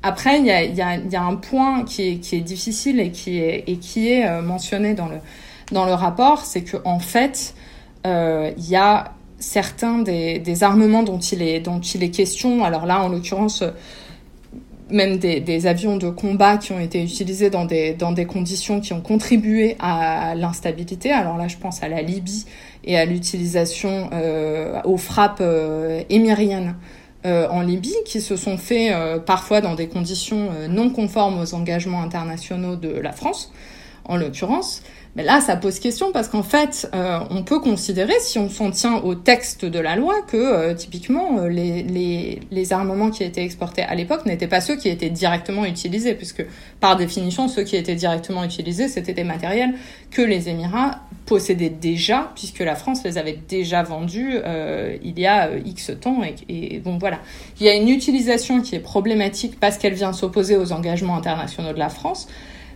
après, il y a, y, y a, un point qui est, qui est difficile et qui est, et qui est mentionné dans le, dans le rapport, c'est qu'en en fait, il y a certains des, des, armements dont il, est, dont il est question, alors là, en l'occurrence, même des, avions de combat qui ont été utilisés dans des, dans des conditions qui ont contribué à l'instabilité. Alors là, je pense à la Libye et à l'utilisation euh, aux frappes euh, émiriennes euh, en Libye, qui se sont faits euh, parfois dans des conditions non conformes aux engagements internationaux de la France en l'occurrence, mais là, ça pose question parce qu'en fait, euh, on peut considérer, si on s'en tient au texte de la loi, que euh, typiquement euh, les, les, les, armements qui étaient exportés à l'époque n'étaient pas ceux qui étaient directement utilisés, puisque par définition, ceux qui étaient directement utilisés, c'était des matériels que les Émirats possédaient déjà, puisque la France les avait déjà vendus il y a X temps. Et, et donc voilà, il y a une utilisation qui est problématique parce qu'elle vient s'opposer aux engagements internationaux de la France.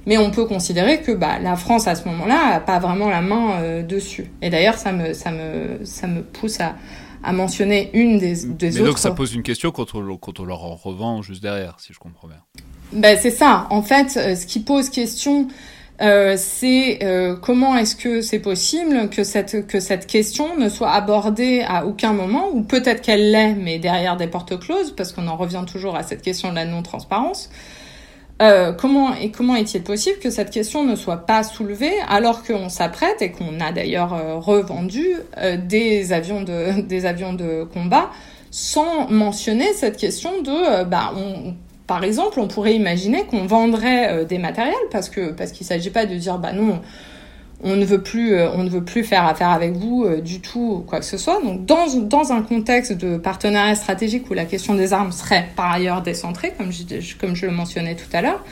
Mais on peut considérer que bah, la France, à ce moment-là, n'a pas vraiment la main euh, dessus. Et d'ailleurs, ça me, ça, me, ça me pousse à, à mentionner une des, des Mais autres... donc ça pose une question quand on, quand on leur en revend juste derrière, si je comprends bien. Ben, c'est ça. En fait, euh, ce qui pose question, euh, c'est euh, comment est-ce que c'est possible que cette, que cette question ne soit abordée à aucun moment, ou peut-être qu'elle l'est, mais derrière des portes closes, parce qu'on en revient toujours à cette question de la non-transparence. Euh, comment et comment est-il possible que cette question ne soit pas soulevée alors qu'on s'apprête et qu'on a d'ailleurs euh, revendu euh, des avions de (laughs) des avions de combat sans mentionner cette question de bah on, par exemple on pourrait imaginer qu'on vendrait des matériels parce que parce qu'il s'agit pas de dire bah non on ne veut plus, euh, on ne veut plus faire affaire avec vous euh, du tout, quoi que ce soit. Donc, dans, dans un contexte de partenariat stratégique où la question des armes serait par ailleurs décentrée, comme je, comme je le mentionnais tout à l'heure,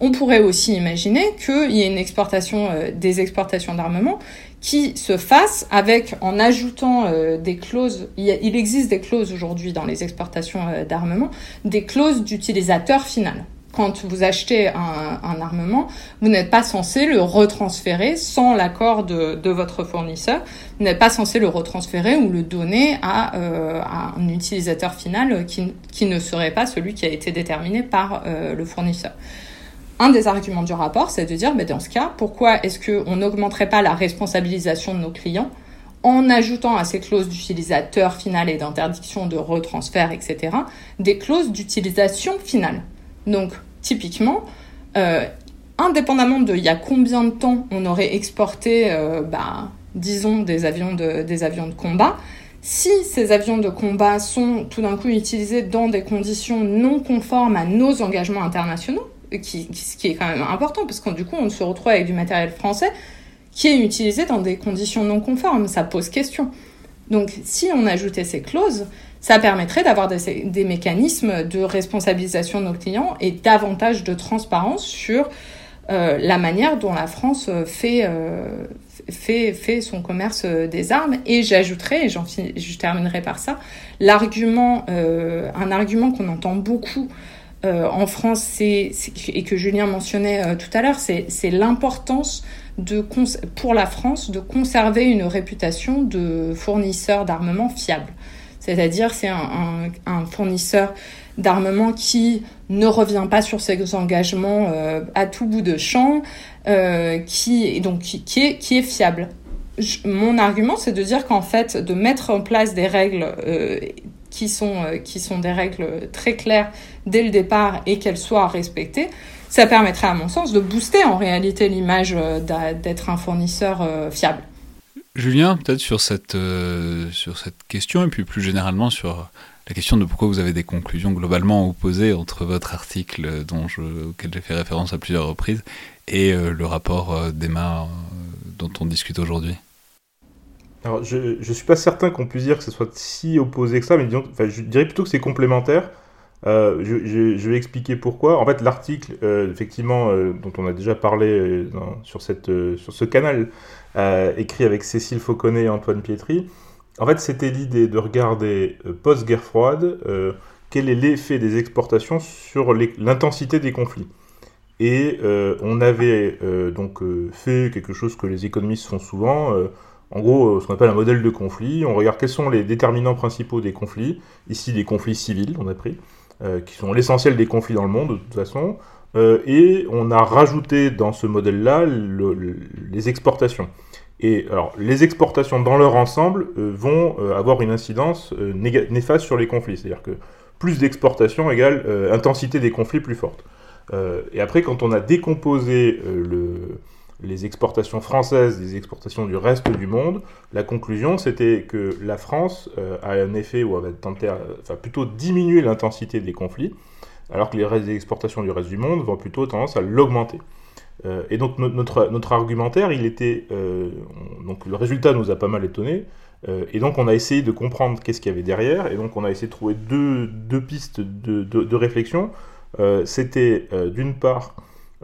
on pourrait aussi imaginer qu'il y ait une exportation, euh, des exportations d'armement qui se fassent avec, en ajoutant des clauses, il, il, existe des clauses aujourd'hui dans les exportations d'armement, des clauses d'utilisateur final quand vous achetez un, armement, vous n'êtes pas censé le retransférer sans l'accord de, votre fournisseur. Vous n'êtes pas censé le retransférer ou le donner à, euh, à un utilisateur final qui, qui, ne serait pas celui qui a été déterminé par euh, le fournisseur. Un des arguments du rapport, c'est de dire, ben dans ce cas, pourquoi est-ce qu'on n'augmenterait pas la responsabilisation de nos clients en ajoutant à ces clauses d'utilisateur final et d'interdiction de retransfert, etc., des clauses d'utilisation finale? Donc, typiquement, euh, indépendamment de il y a combien de temps on aurait exporté, euh, bah, disons, des avions, de, combat, si ces avions de combat sont tout d'un coup utilisés dans des conditions non conformes à nos engagements internationaux, ce qui est quand même important, parce que du coup, on se retrouve avec du matériel français qui est utilisé dans des conditions non conformes. Ça pose question. Donc, si on ajoutait ces clauses, ça permettrait d'avoir des, mécanismes de responsabilisation de nos clients et davantage de transparence sur euh, la manière dont la France fait, euh, fait, son commerce des armes. Et j'ajouterai, et je terminerai par ça, l'argument, euh, un argument qu'on entend beaucoup euh, en France, et que Julien mentionnait euh, tout à l'heure, c'est, l'importance pour la France de conserver une réputation de fournisseur d'armement fiable. C'est-à-dire c'est un, fournisseur d'armement qui ne revient pas sur ses engagements euh, à tout bout de champ, euh, qui, donc, qui, est, qui est fiable. mon argument, c'est de dire qu'en fait, de mettre en place des règles euh, qui, sont, euh, qui sont des règles très claires dès le départ et qu'elles soient respectées, ça permettrait à mon sens de booster en réalité l'image d'être un fournisseur fiable. Julien, peut-être sur cette, euh, sur cette question, et puis plus généralement sur la question de pourquoi vous avez des conclusions globalement opposées entre votre article dont je, auquel j'ai fait référence à plusieurs reprises et euh, le rapport euh, d'Emma euh, dont on discute aujourd'hui? Alors, je ne suis pas certain qu'on puisse dire que ce soit si opposé que ça, mais disons, enfin, je dirais plutôt que c'est complémentaire. Euh, je, je, vais expliquer pourquoi. En fait, l'article, euh, effectivement, euh, dont on a déjà parlé sur, cette, sur ce canal, écrit avec Cécile Fauconnet et Antoine Pietri, en fait, c'était l'idée de regarder post-guerre froide quel est l'effet des exportations sur l'intensité des conflits. Et on avait donc fait quelque chose que les économistes font souvent. En gros, ce qu'on appelle un modèle de conflit. On regarde quels sont les déterminants principaux des conflits. Ici, des conflits civils, on a pris. Euh, qui sont l'essentiel des conflits dans le monde, de toute façon. Euh, et on a rajouté dans ce modèle-là le, le, les exportations. Et alors, les exportations dans leur ensemble euh, vont euh, avoir une incidence néfaste sur les conflits. C'est-à-dire que plus d'exportations égale intensité des conflits plus forte. et après, quand on a décomposé le, les exportations françaises des exportations du reste du monde, la conclusion c'était que la France a un effet où elle va tenter, à, enfin plutôt diminuer l'intensité des conflits, alors que les, exportations du reste du monde vont plutôt tendance à l'augmenter. et donc notre, argumentaire, il était, donc le résultat nous a pas mal étonné, et donc on a essayé de comprendre qu'est-ce qu'il y avait derrière, et donc on a essayé de trouver deux, pistes de, réflexion. C'était d'une part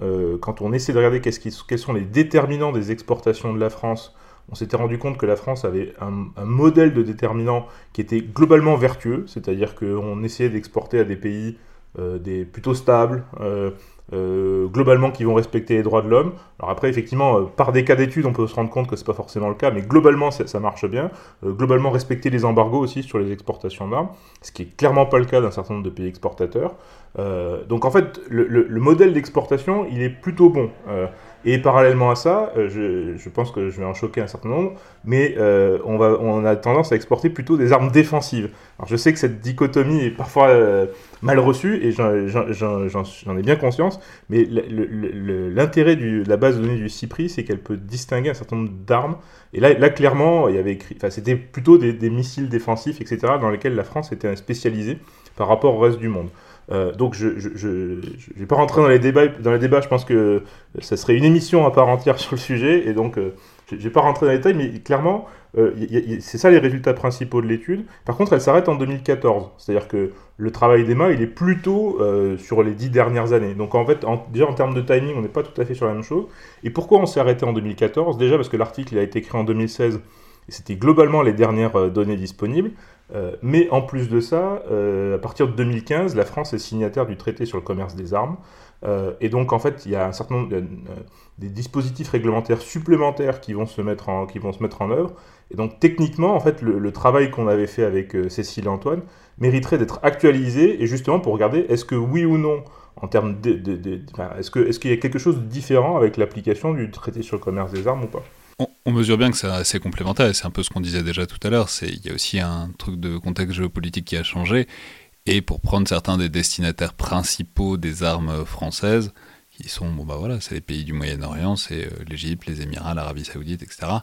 euh, quand on essaie de regarder quels sont les déterminants des exportations de la France, on s'était rendu compte que la France avait un, modèle de déterminants qui était globalement vertueux, c'est-à-dire qu'on essayait d'exporter à des pays euh, des, plutôt stables, euh, euh, globalement qui vont respecter les droits de l'homme. Alors après, effectivement, euh, par des cas d'études, on peut se rendre compte que c'est pas forcément le cas, mais globalement, ça, marche bien. Euh, globalement, respecter les embargos aussi sur les exportations d'armes, ce qui est clairement pas le cas d'un certain nombre de pays exportateurs. donc en fait, le modèle d'exportation, il est plutôt bon. Et parallèlement à ça, euh, je, pense que je vais en choquer un certain nombre, mais euh, on, a tendance à exporter plutôt des armes défensives. Alors je sais que cette dichotomie est parfois euh, mal reçue, et j'en ai bien conscience, mais l'intérêt de la base de données du CIPRI, c'est qu'elle peut distinguer un certain nombre d'armes. Et là, clairement, il y avait écrit, c'était plutôt des missiles défensifs, etc., dans lesquels la France était spécialisée par rapport au reste du monde. Euh, donc je ne vais pas rentrer dans les, débats, dans les débats, je pense que ça serait une émission à part entière (laughs) sur le sujet, et donc euh, je ne vais pas rentrer dans les détails, mais clairement, euh, c'est ça les résultats principaux de l'étude. Par contre, elle s'arrête en 2014, c'est-à-dire que le travail d'Emma, il est plutôt sur les dix dernières années. Donc en fait, déjà en termes de timing, on n'est pas tout à fait sur la même chose. Et pourquoi on s'est arrêté en 2014 Déjà parce que l'article a été écrit en 2016, et c'était globalement les dernières données disponibles. Euh, mais en plus de ça, euh, à partir de 2015, la France est signataire du traité sur le commerce des armes. Euh, et donc, en fait, il y a un certain nombre des dispositifs réglementaires supplémentaires qui vont se mettre en, qui vont se mettre en œuvre. Et donc, techniquement, en fait, le, travail qu'on avait fait avec Cécile et Antoine mériterait d'être actualisé, et justement pour regarder est-ce que oui ou non, en termes de, est-ce qu'il est qu'il y a quelque chose de différent avec l'application du traité sur le commerce des armes ou pas? On, mesure bien que c'est assez complémentaire, et c'est un peu ce qu'on disait déjà tout à l'heure, il y a aussi un truc de contexte géopolitique qui a changé, et pour prendre certains des destinataires principaux des armes françaises, qui sont, bon bah voilà, c'est les pays du Moyen-Orient, c'est euh, l'Égypte, les Émirats, l'Arabie Saoudite, etc.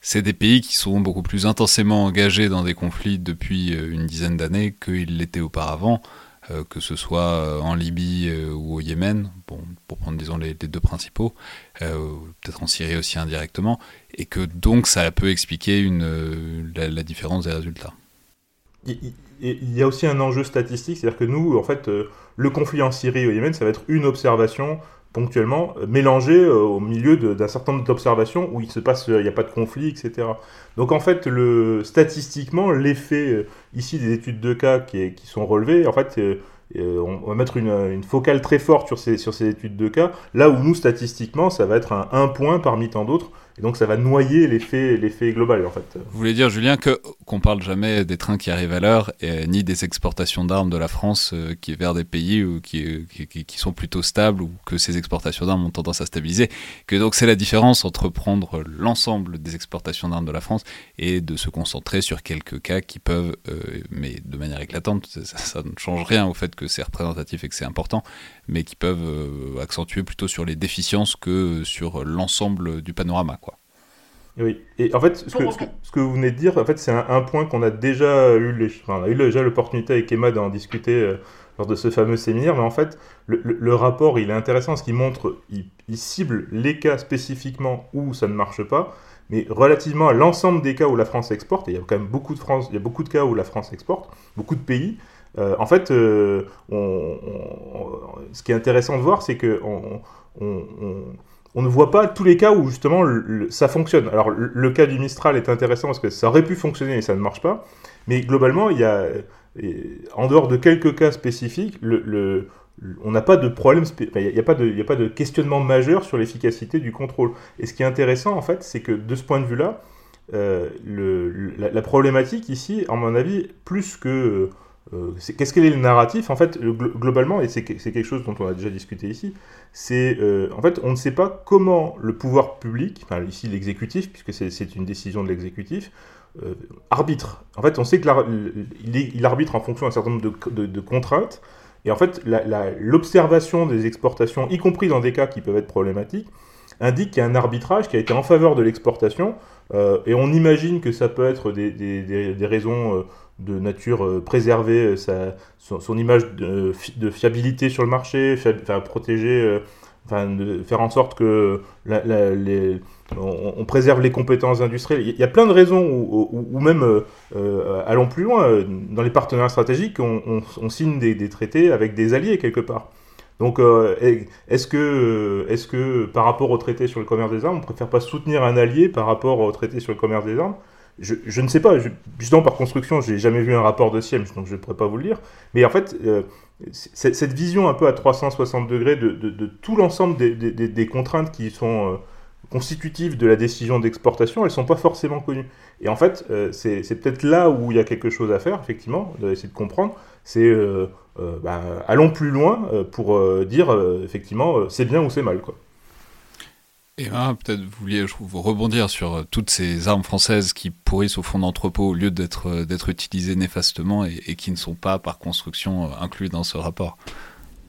C'est des pays qui sont beaucoup plus intensément engagés dans des conflits depuis euh, une dizaine d'années qu'ils l'étaient auparavant. Euh, que ce soit euh, en Libye euh, ou au Yémen, bon, pour prendre disons les, deux principaux, peut-être en Syrie aussi indirectement, et que donc ça peut expliquer une, la, différence des résultats. Il, y a aussi un enjeu statistique, c'est-à-dire que nous, en fait, le conflit en Syrie et au Yémen, ça va être une observation ponctuellement mélangée au milieu d'un certain nombre d'observations où il se passe, il n'y a pas de conflit, etc. Donc en fait, le, statistiquement, l'effet ici des études de cas qui, sont relevées, en fait, euh, euh, on va mettre une, focale très forte sur ces, sur ces études de cas, là où nous, statistiquement, ça va être un point parmi tant d'autres. Et donc ça va noyer l'effet, global en fait. Vous voulez dire, Julien, que qu'on parle jamais des trains qui arrivent à l'heure, ni des exportations d'armes de la France euh, qui vers des pays où, qui, sont plutôt stables ou que ces exportations d'armes ont tendance à stabiliser. Que donc c'est la différence entre prendre l'ensemble des exportations d'armes de la France et de se concentrer sur quelques cas qui peuvent, euh, mais de manière éclatante, ça, ne change rien au fait que c'est représentatif et que c'est important, mais qui peuvent euh, accentuer plutôt sur les déficiences que sur l'ensemble du panorama. Oui, et en fait, ce que, ce que, vous venez de dire, en fait, c'est un, point qu'on a déjà eu, les, enfin, on a eu déjà l'opportunité avec Emma d'en discuter euh, lors de ce fameux séminaire, mais en fait, le, le, rapport, il est intéressant parce qu'il montre, il, cible les cas spécifiquement où ça ne marche pas, mais relativement à l'ensemble des cas où la France exporte, et il y a quand même beaucoup de, France, il y a beaucoup de cas où la France exporte, beaucoup de pays, euh, en fait, euh, ce qui est intéressant de voir, c'est que on, ne voit pas tous les cas où justement ça fonctionne. Alors le, cas du Mistral est intéressant parce que ça aurait pu fonctionner et ça ne marche pas, mais globalement, il y a, en dehors de quelques cas spécifiques, on n'a pas de problème, il n'y a, pas de, questionnement majeur sur l'efficacité du contrôle. Et ce qui est intéressant en fait, c'est que de ce point de vue-là, euh, la, problématique ici, à mon avis, plus que euh, qu'est-ce qu'est le narratif? En fait, globalement, et c'est quelque chose dont on a déjà discuté ici, c'est euh, en fait, on ne sait pas comment le pouvoir public, enfin ici l'exécutif, puisque c'est une décision de l'exécutif, euh, arbitre. En fait, on sait qu'il il arbitre en fonction d'un certain nombre de, contraintes, et en fait, l'observation des exportations, y compris dans des cas qui peuvent être problématiques, indique qu'il y a un arbitrage qui a été en faveur de l'exportation, et on imagine que ça peut être des raisons de nature préserver sa, son, image de, fiabilité sur le marché, protéger, enfin, de faire en sorte que les, on, préserve les compétences industrielles. Il y a plein de raisons, ou, même, allons plus loin, dans les partenaires stratégiques, on, signe des, traités avec des alliés quelque part. Donc, euh, est-ce que, est que par rapport au traité sur le commerce des armes, on préfère pas soutenir un allié par rapport au traité sur le commerce des armes je, ne sais pas, justement par construction, j'ai jamais vu un rapport de Siemens, donc je ne pourrais pas vous le dire. Mais en fait, euh, cette vision un peu à 360 degrés de, tout l'ensemble des, contraintes qui sont euh, constitutives de la décision d'exportation, elles ne sont pas forcément connues. Et en fait, c'est peut-être là où il y a quelque chose à faire, effectivement, d'essayer de comprendre. C'est euh, ben, allons plus loin euh, pour euh, dire effectivement c'est bien ou c'est mal. Quoi. Et peut-être vous vouliez vous rebondir sur toutes ces armes françaises qui pourrissent au fond d'entrepôt au lieu d'être d'être utilisées néfastement et, qui ne sont pas par construction inclus dans ce rapport.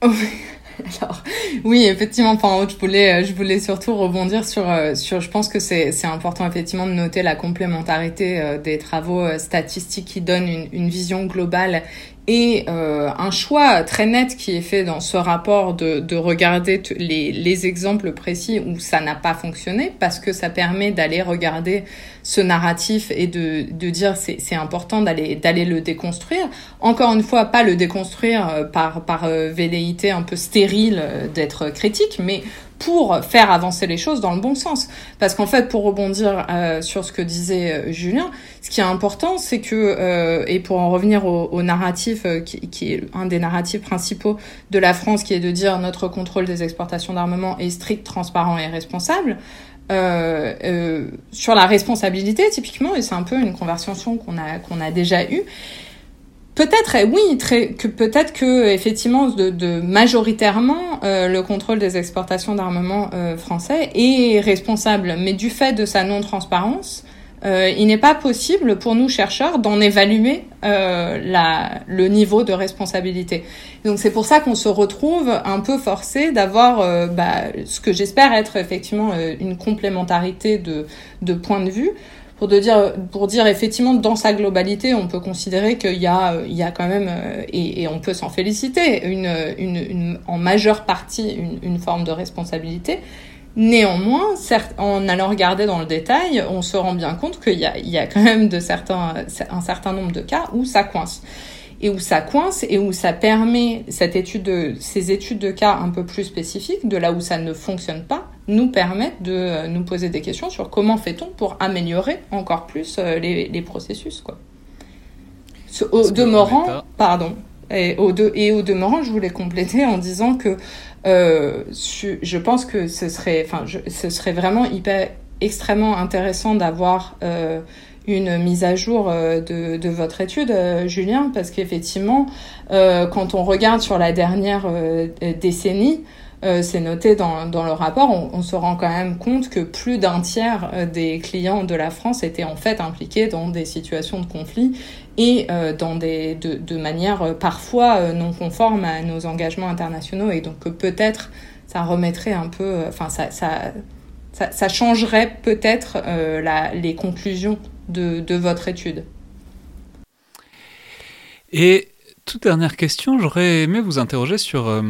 (laughs) Alors, oui, effectivement, je voulais, je voulais surtout rebondir sur, sur je pense que c'est important effectivement de noter la complémentarité des travaux statistiques qui donnent une vision globale et euh, un choix très net qui est fait dans ce rapport de, de regarder les, les, exemples précis où ça n'a pas fonctionné parce que ça permet d'aller regarder ce narratif et de, de dire c'est, c'est important d'aller, d'aller le déconstruire. Encore une fois, pas le déconstruire euh, par, par euh, velléité un peu stérile d'être critique, mais pour faire avancer les choses dans le bon sens. Parce qu'en fait, pour rebondir euh, sur ce que disait euh, Julien, ce qui est important, c'est que, euh, et pour en revenir au, au narratif, qui, qui, est un des narratifs principaux de la France, qui est de dire notre contrôle des exportations d'armement est strict, transparent et responsable, sur la responsabilité, typiquement, et c'est un peu une conversation qu'on a, qu'on a déjà eue, Peut-être, oui, très, que peut-être que effectivement, de, de majoritairement, euh, le contrôle des exportations d'armement euh, français est responsable, mais du fait de sa non-transparence, euh, il n'est pas possible pour nous chercheurs d'en évaluer la, le niveau de responsabilité. Donc c'est pour ça qu'on se retrouve un peu forcé d'avoir bah, ce que j'espère être effectivement une complémentarité de, de points de vue pour, de dire, pour dire effectivement dans sa globalité, on peut considérer qu'il y a, il y a quand même, euh, et, et on peut s'en féliciter, une, une, une, en majeure partie une, une forme de responsabilité. Néanmoins, certes, en allant regarder dans le détail, on se rend bien compte qu'il y a, il y a quand même de certains, un certain nombre de cas où ça coince et où ça coince et où ça permet cette étude de, ces études de cas un peu plus spécifiques, de là où ça ne fonctionne pas, nous permettent de euh, nous poser des questions sur comment fait-on pour améliorer encore plus euh, les, les processus. Quoi. Au demeurant, pardon, et au, de, et au demeurant, je voulais compléter en disant que euh, je pense que ce serait, enfin, ce serait vraiment hyper extrêmement intéressant d'avoir euh, une mise à jour euh, de, votre étude, euh, Julien, parce qu'effectivement, euh, quand on regarde sur la dernière décennie, c'est noté dans, le rapport, on, se rend quand même compte que plus d'un tiers des clients de la France étaient en fait impliqués dans des situations de conflit et dans des, de, manière parfois non conforme à nos engagements internationaux. Et donc peut-être ça remettrait un peu, enfin ça, ça changerait peut-être les conclusions de, votre étude. Et toute dernière question, j'aurais aimé vous interroger sur, euh,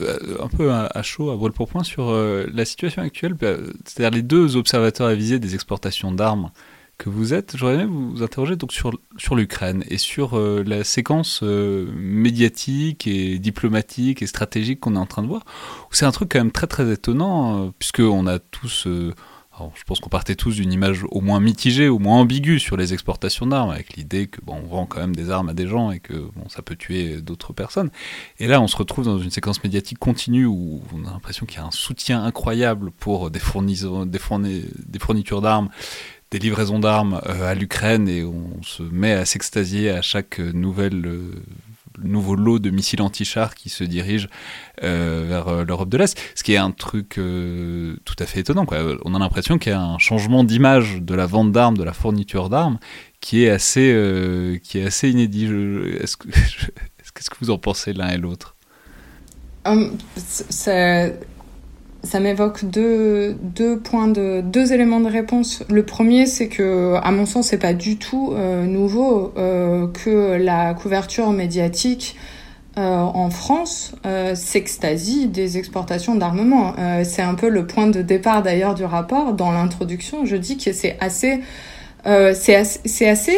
euh, un peu à, chaud, à brûle pour point, sur euh, la situation actuelle, bah, c'est-à-dire les deux observateurs avisés des exportations d'armes que vous êtes. J'aurais aimé vous interroger donc sur, sur l'Ukraine et sur la séquence médiatique et diplomatique et stratégique qu'on est en train de voir. C'est un truc quand même très très étonnant, puisqu'on a tous je pense qu'on partait tous d'une image au moins mitigée, au moins ambiguë sur les exportations d'armes, avec l'idée que on vend quand même des armes à des gens et que bon, ça peut tuer d'autres personnes. Et là, on se retrouve dans une séquence médiatique continue où on a l'impression qu'il y a un soutien incroyable pour des, des, des fournitures d'armes, des livraisons d'armes euh, à l'Ukraine, et on se met à s'extasier à chaque nouvelle euh, nouveau lot de missiles anti-chars qui se dirigent euh, vers euh, l'Europe de l'Est, ce qui est un truc euh, tout à fait étonnant. On a l'impression qu'il y a un changement d'image de la vente d'armes, de la fourniture d'armes, qui est assez, qui est assez inédit. Est-ce que, (laughs) que vous en pensez l'un et l'autre? C'est ça m'évoque deux, deux points de deux éléments de réponse. Le premier, c'est que, à mon sens, c'est pas du tout euh, nouveau euh, que la couverture médiatique euh, en France s'extasie des exportations d'armement. C'est un peu le point de départ d'ailleurs du rapport. Dans l'introduction, je dis que c'est assez, c'est assez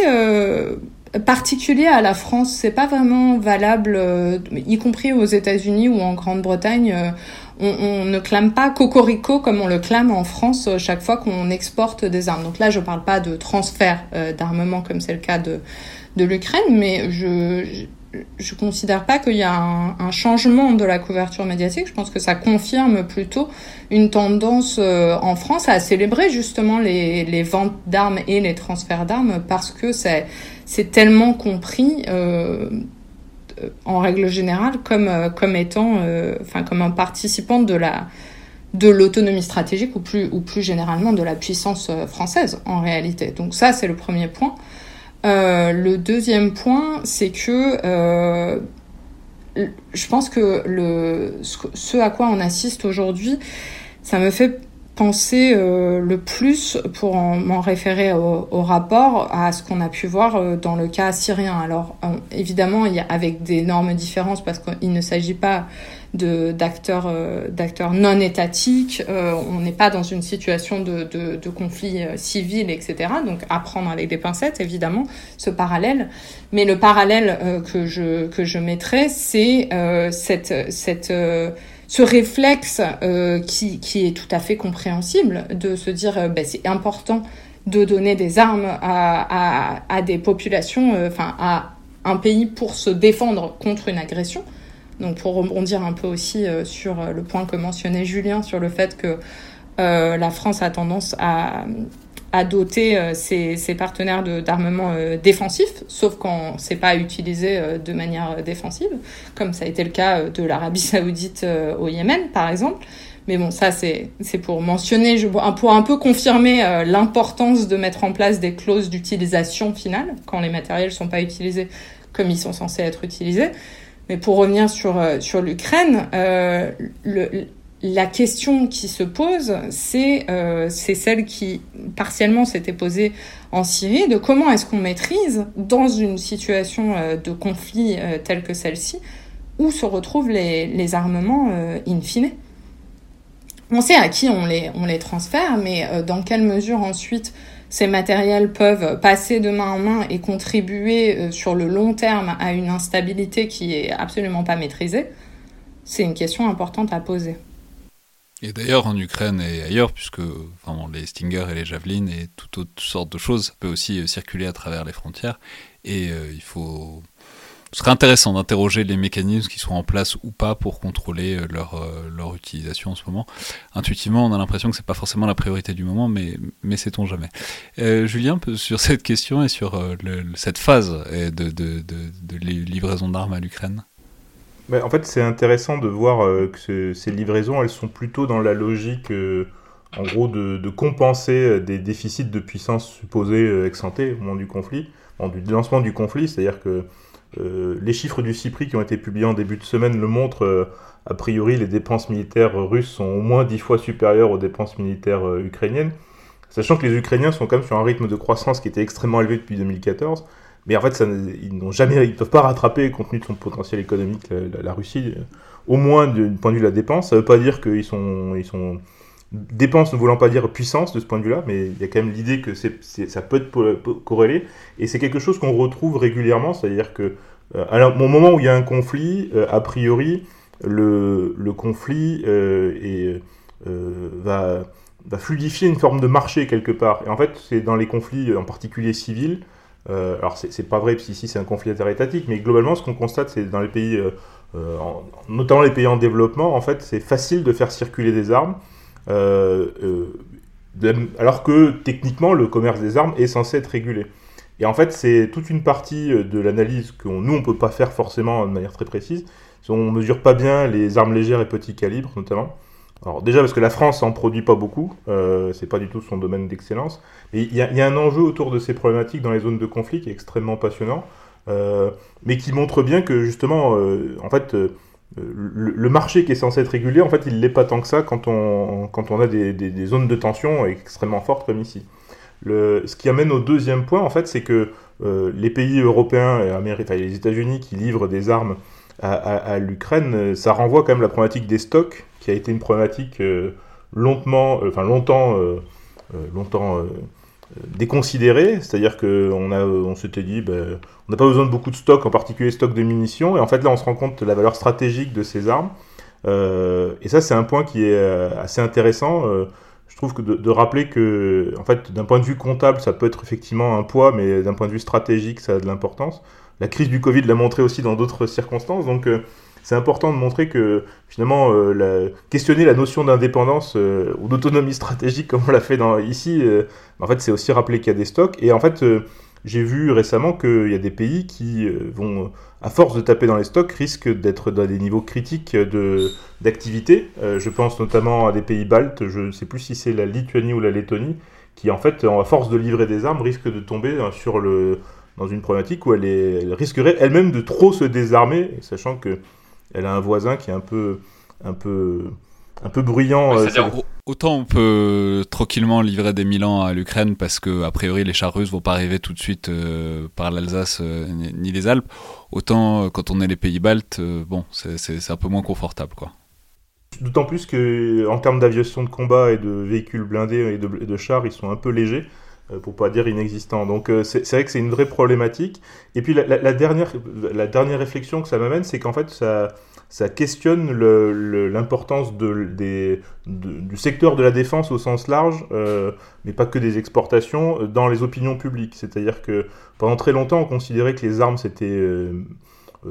particulier à la France. C'est pas vraiment valable, y compris aux États-Unis ou en Grande-Bretagne on, ne clame pas cocorico comme on le clame en France euh, chaque fois qu'on exporte des armes. Donc là, je parle pas de transfert euh, d'armement comme c'est le cas de, de l'Ukraine, mais je, je considère pas qu'il y a un, changement de la couverture médiatique. Je pense que ça confirme plutôt une tendance euh, en France à célébrer justement les, les ventes d'armes et les transferts d'armes parce que c'est c'est tellement compris euh, en règle générale comme, euh, comme étant, euh, enfin, comme un participant de la de l'autonomie stratégique ou plus, ou plus généralement de la puissance française en réalité. Donc ça, c'est le premier point. le deuxième point, c'est que je pense que le, ce à quoi on assiste aujourd'hui, ça me fait penser euh, le plus, pour m'en référer au, rapport, à ce qu'on a pu voir euh, dans le cas syrien. Alors, évidemment, il y a avec d'énormes différences parce qu'il ne s'agit pas d'acteurs euh, d'acteurs non étatiques. on n'est pas dans une situation de, de, de conflit civil, etc. Donc, à prendre avec des pincettes, évidemment, ce parallèle. Mais le parallèle que je que je mettrais, c'est cette cette ce réflexe euh, qui, qui, est tout à fait compréhensible de se dire euh, ben, c'est important de donner des armes à, à, à des populations, euh, enfin à un pays pour se défendre contre une agression. Donc pour rebondir un peu aussi sur le point que mentionnait Julien sur le fait que la France a tendance à à doter euh, ses, ses, partenaires d'armement euh, défensif, sauf quand c'est pas utilisé euh, de manière défensive, comme ça a été le cas de l'Arabie (laughs) Saoudite au Yémen, par exemple. Mais bon, ça c'est pour mentionner, pour un peu confirmer l'importance de mettre en place des clauses d'utilisation finale quand les matériels sont pas utilisés comme ils sont censés être utilisés. Mais pour revenir sur sur l'Ukraine, euh, la question qui se pose, euh, c'est celle qui partiellement s'était posée en Syrie, de comment est-ce qu'on maîtrise, dans une situation euh, de conflit euh, telle que celle-ci, où se retrouvent les, armements in fine. On sait à qui on les, on les transfère, mais dans quelle mesure ensuite ces matériels peuvent passer de main en main et contribuer sur le long terme à une instabilité qui est absolument pas maîtrisée, c'est une question importante à poser. Et d'ailleurs, en Ukraine et ailleurs, puisque enfin, les Stinger et les Javelines et toutes autres sortes de choses, peut aussi euh, circuler à travers les frontières. Et euh, il faut. Ce serait intéressant d'interroger les mécanismes qui sont en place ou pas pour contrôler euh, leur, leur utilisation en ce moment. Intuitivement, on a l'impression que c'est pas forcément la priorité du moment, mais, mais sait-on jamais. Julien, sur (laughs) cette question et sur cette phase de, de, de, de livraison d'armes à l'Ukraine en fait, c'est intéressant de voir euh, que ces livraisons, elles sont plutôt dans la logique, euh, en gros, de, compenser euh, des déficits de puissance supposés ex au moment du conflit, du lancement du conflit. C'est-à-dire que les chiffres du CIPRI qui ont été publiés en début de semaine le montrent. a priori, les dépenses militaires russes sont au moins dix fois supérieures aux dépenses militaires ukrainiennes. Sachant que les Ukrainiens sont quand même sur un rythme de croissance qui était extrêmement élevé depuis 2014. Mais en fait, ils n'ont jamais, ils peuvent pas rattraper, compte tenu de son potentiel économique, la, Russie, euh, au moins du point de vue de la dépense. Ça veut pas dire qu'ils sont, ils sont dépenses ne voulant pas dire puissance de ce point de vue-là, mais il y a quand même l'idée que ça peut être corrélé. Et c'est quelque chose qu'on retrouve régulièrement, c'est-à-dire que euh, moment où il y a un conflit, euh, a priori, le, conflit va, va fluidifier une forme de marché quelque part. Et en fait, c'est dans les conflits, en particulier civils, euh, alors c'est pas vrai, parce qu'ici c'est un conflit interétatique, mais globalement ce qu'on constate, c'est dans les pays, euh, euh, notamment les pays en développement, en fait, c'est facile de faire circuler des armes, alors que techniquement le commerce des armes est censé être régulé. Et en fait, c'est toute une partie de l'analyse que nous, on peut pas faire forcément de manière très précise. On mesure pas bien les armes légères et petits calibres, notamment. Alors déjà parce que la France en produit pas beaucoup, euh, c'est pas du tout son domaine d'excellence. Et il y, a un enjeu autour de ces problématiques dans les zones de conflit qui est extrêmement passionnant, euh, mais qui montre bien que justement, euh, en fait, le, marché qui est censé être régulé, en fait, il l'est pas tant que ça quand on, quand on a des, des, zones de tension extrêmement fortes comme ici. Ce qui amène au deuxième point, en fait, c'est que les pays européens et les États-Unis qui livrent des armes à, à, l'Ukraine, ça renvoie quand même la problématique des stocks, qui a été une problématique longtemps, enfin longtemps, longtemps déconsidéré, c'est-à-dire qu'on on s'était dit, ben, on n'a pas besoin de beaucoup de stocks, en particulier stock de munitions, et en fait là on se rend compte de la valeur stratégique de ces armes, euh, et ça c'est un point qui est euh, assez intéressant. Euh, je trouve que de, rappeler que, en fait, d'un point de vue comptable, ça peut être effectivement un poids, mais d'un point de vue stratégique, ça a de l'importance. La crise du Covid l'a montré aussi dans d'autres circonstances, donc c'est important de montrer que finalement, euh, questionner la notion d'indépendance euh, ou d'autonomie stratégique, (laughs) comme on l'a fait ici, euh, en fait, c'est aussi rappeler qu'il y a des stocks. Et en fait, j'ai vu récemment qu'il y a des pays qui vont, à force de taper dans les stocks, risquent d'être dans des niveaux critiques de, d'activité. je pense notamment à des pays baltes, je ne sais plus si c'est la Lituanie ou la Lettonie, qui en fait, à force de livrer des armes, risquent de tomber sur le, dans une problématique où elle, est, elle risquerait elle-même de trop se désarmer, sachant que elle a un voisin qui est un peu, un peu, un peu bruyant. Euh, autant on peut tranquillement livrer des Milans à l'Ukraine parce que a priori les chars russes vont pas arriver tout de suite euh, par l'Alsace euh, ni les Alpes. Autant quand on est les pays baltes, bon, c'est un peu moins confortable, quoi. D'autant plus que en termes d'aviation de combat et de véhicules blindés et de, chars, ils sont un peu légers pour pas dire inexistants. Donc c'est vrai que c'est une vraie problématique. Et puis la, dernière, la dernière réflexion que ça m'amène, c'est qu'en fait ça, ça questionne l'importance du secteur de la défense au sens large, euh, mais pas que des exportations, dans les opinions publiques. C'est-à-dire que pendant très longtemps, on considérait que les armes, c'était, euh,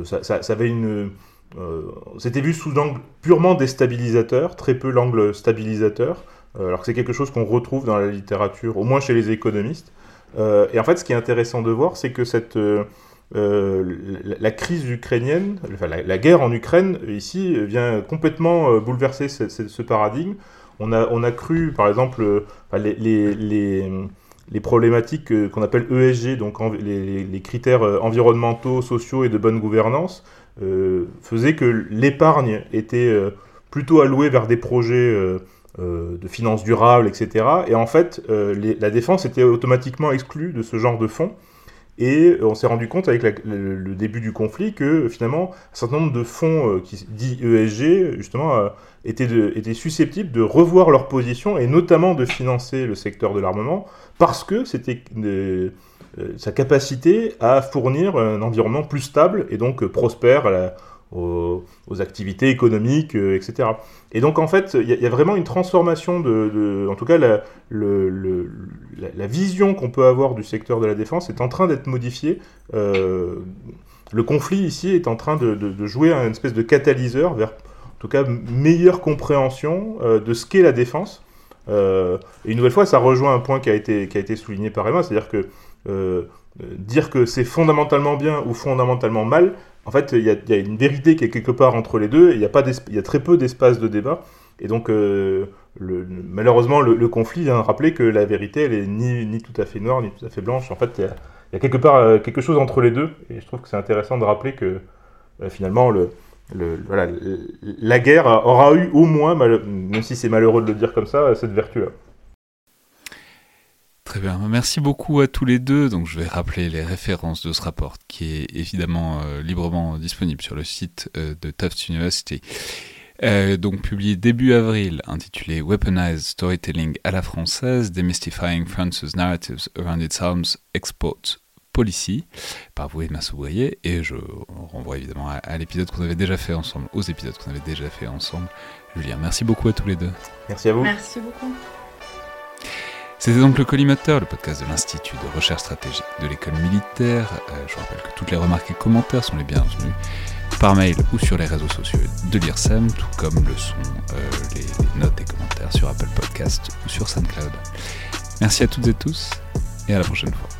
ça, avait une, euh, c'était vu sous l'angle purement déstabilisateur, très peu l'angle stabilisateur, alors que c'est quelque chose qu'on retrouve dans la littérature, au moins chez les économistes. et en fait, ce qui est intéressant de voir, c'est que cette euh, la, crise ukrainienne, enfin, la, guerre en Ukraine, ici, vient complètement euh, bouleverser ce, paradigme. On a, on a cru, par exemple, euh, les, les, problématiques qu'on appelle ESG, donc les, critères environnementaux, sociaux et de bonne gouvernance, faisaient que l'épargne était plutôt allouée vers des projets de finances durables, etc. Et en fait, la défense était automatiquement exclue de ce genre de fonds. Et on s'est rendu compte avec le, début du conflit que finalement un certain nombre de fonds euh, qui dit ESG justement euh, étaient, étaient, susceptibles de revoir leur position et notamment de financer le secteur de l'armement parce que c'était euh, sa capacité à fournir un environnement plus stable et donc prospère à la, aux, activités économiques, euh, etc. Et donc en fait, il y, a vraiment une transformation de, en tout cas, la, vision qu'on peut avoir du secteur de la défense est en train d'être modifiée. Euh, le conflit ici est en train de, jouer un espèce de catalyseur vers, en tout cas, meilleure compréhension euh, de ce qu'est la défense. et une nouvelle fois, ça rejoint un point qui a été, qui a été souligné par Emma, c'est-à-dire que dire que c'est fondamentalement bien ou fondamentalement mal, en fait, il y, a une vérité qui est quelque part entre les deux, il y, a y a très peu d'espace de débat. Et donc, euh, malheureusement, le, conflit vient rappeler que la vérité, elle est ni, tout à fait noire, ni tout à fait blanche. En fait, il y a, quelque part euh, quelque chose entre les deux. Et je trouve que c'est intéressant de rappeler que euh, finalement, le, la guerre aura eu au moins, même si c'est malheureux de le dire comme ça, cette vertu-là. Très bien, merci beaucoup à tous les deux. Donc je vais rappeler les références de ce rapport qui est évidemment euh, librement disponible sur le site euh, de Tufts University. Euh, donc publié début avril, intitulé Weaponized Storytelling à la française, Demystifying France's Narratives Around its Arms Export Policy, par vous Emma Soubrier, et je renvoie évidemment à, l'épisode qu'on avait déjà fait ensemble, aux épisodes qu'on avait déjà fait ensemble. Julien, merci beaucoup à tous les deux. Merci à vous. Merci beaucoup. C'était donc le Collimateur, le podcast de l'Institut de recherche stratégique de l'école militaire. Euh, je vous rappelle que toutes les remarques et commentaires sont les bienvenus par mail ou sur les réseaux sociaux de l'IRSEM, tout comme le sont euh, les, notes et commentaires sur Apple Podcast ou sur SoundCloud. Merci à toutes et tous et à la prochaine fois.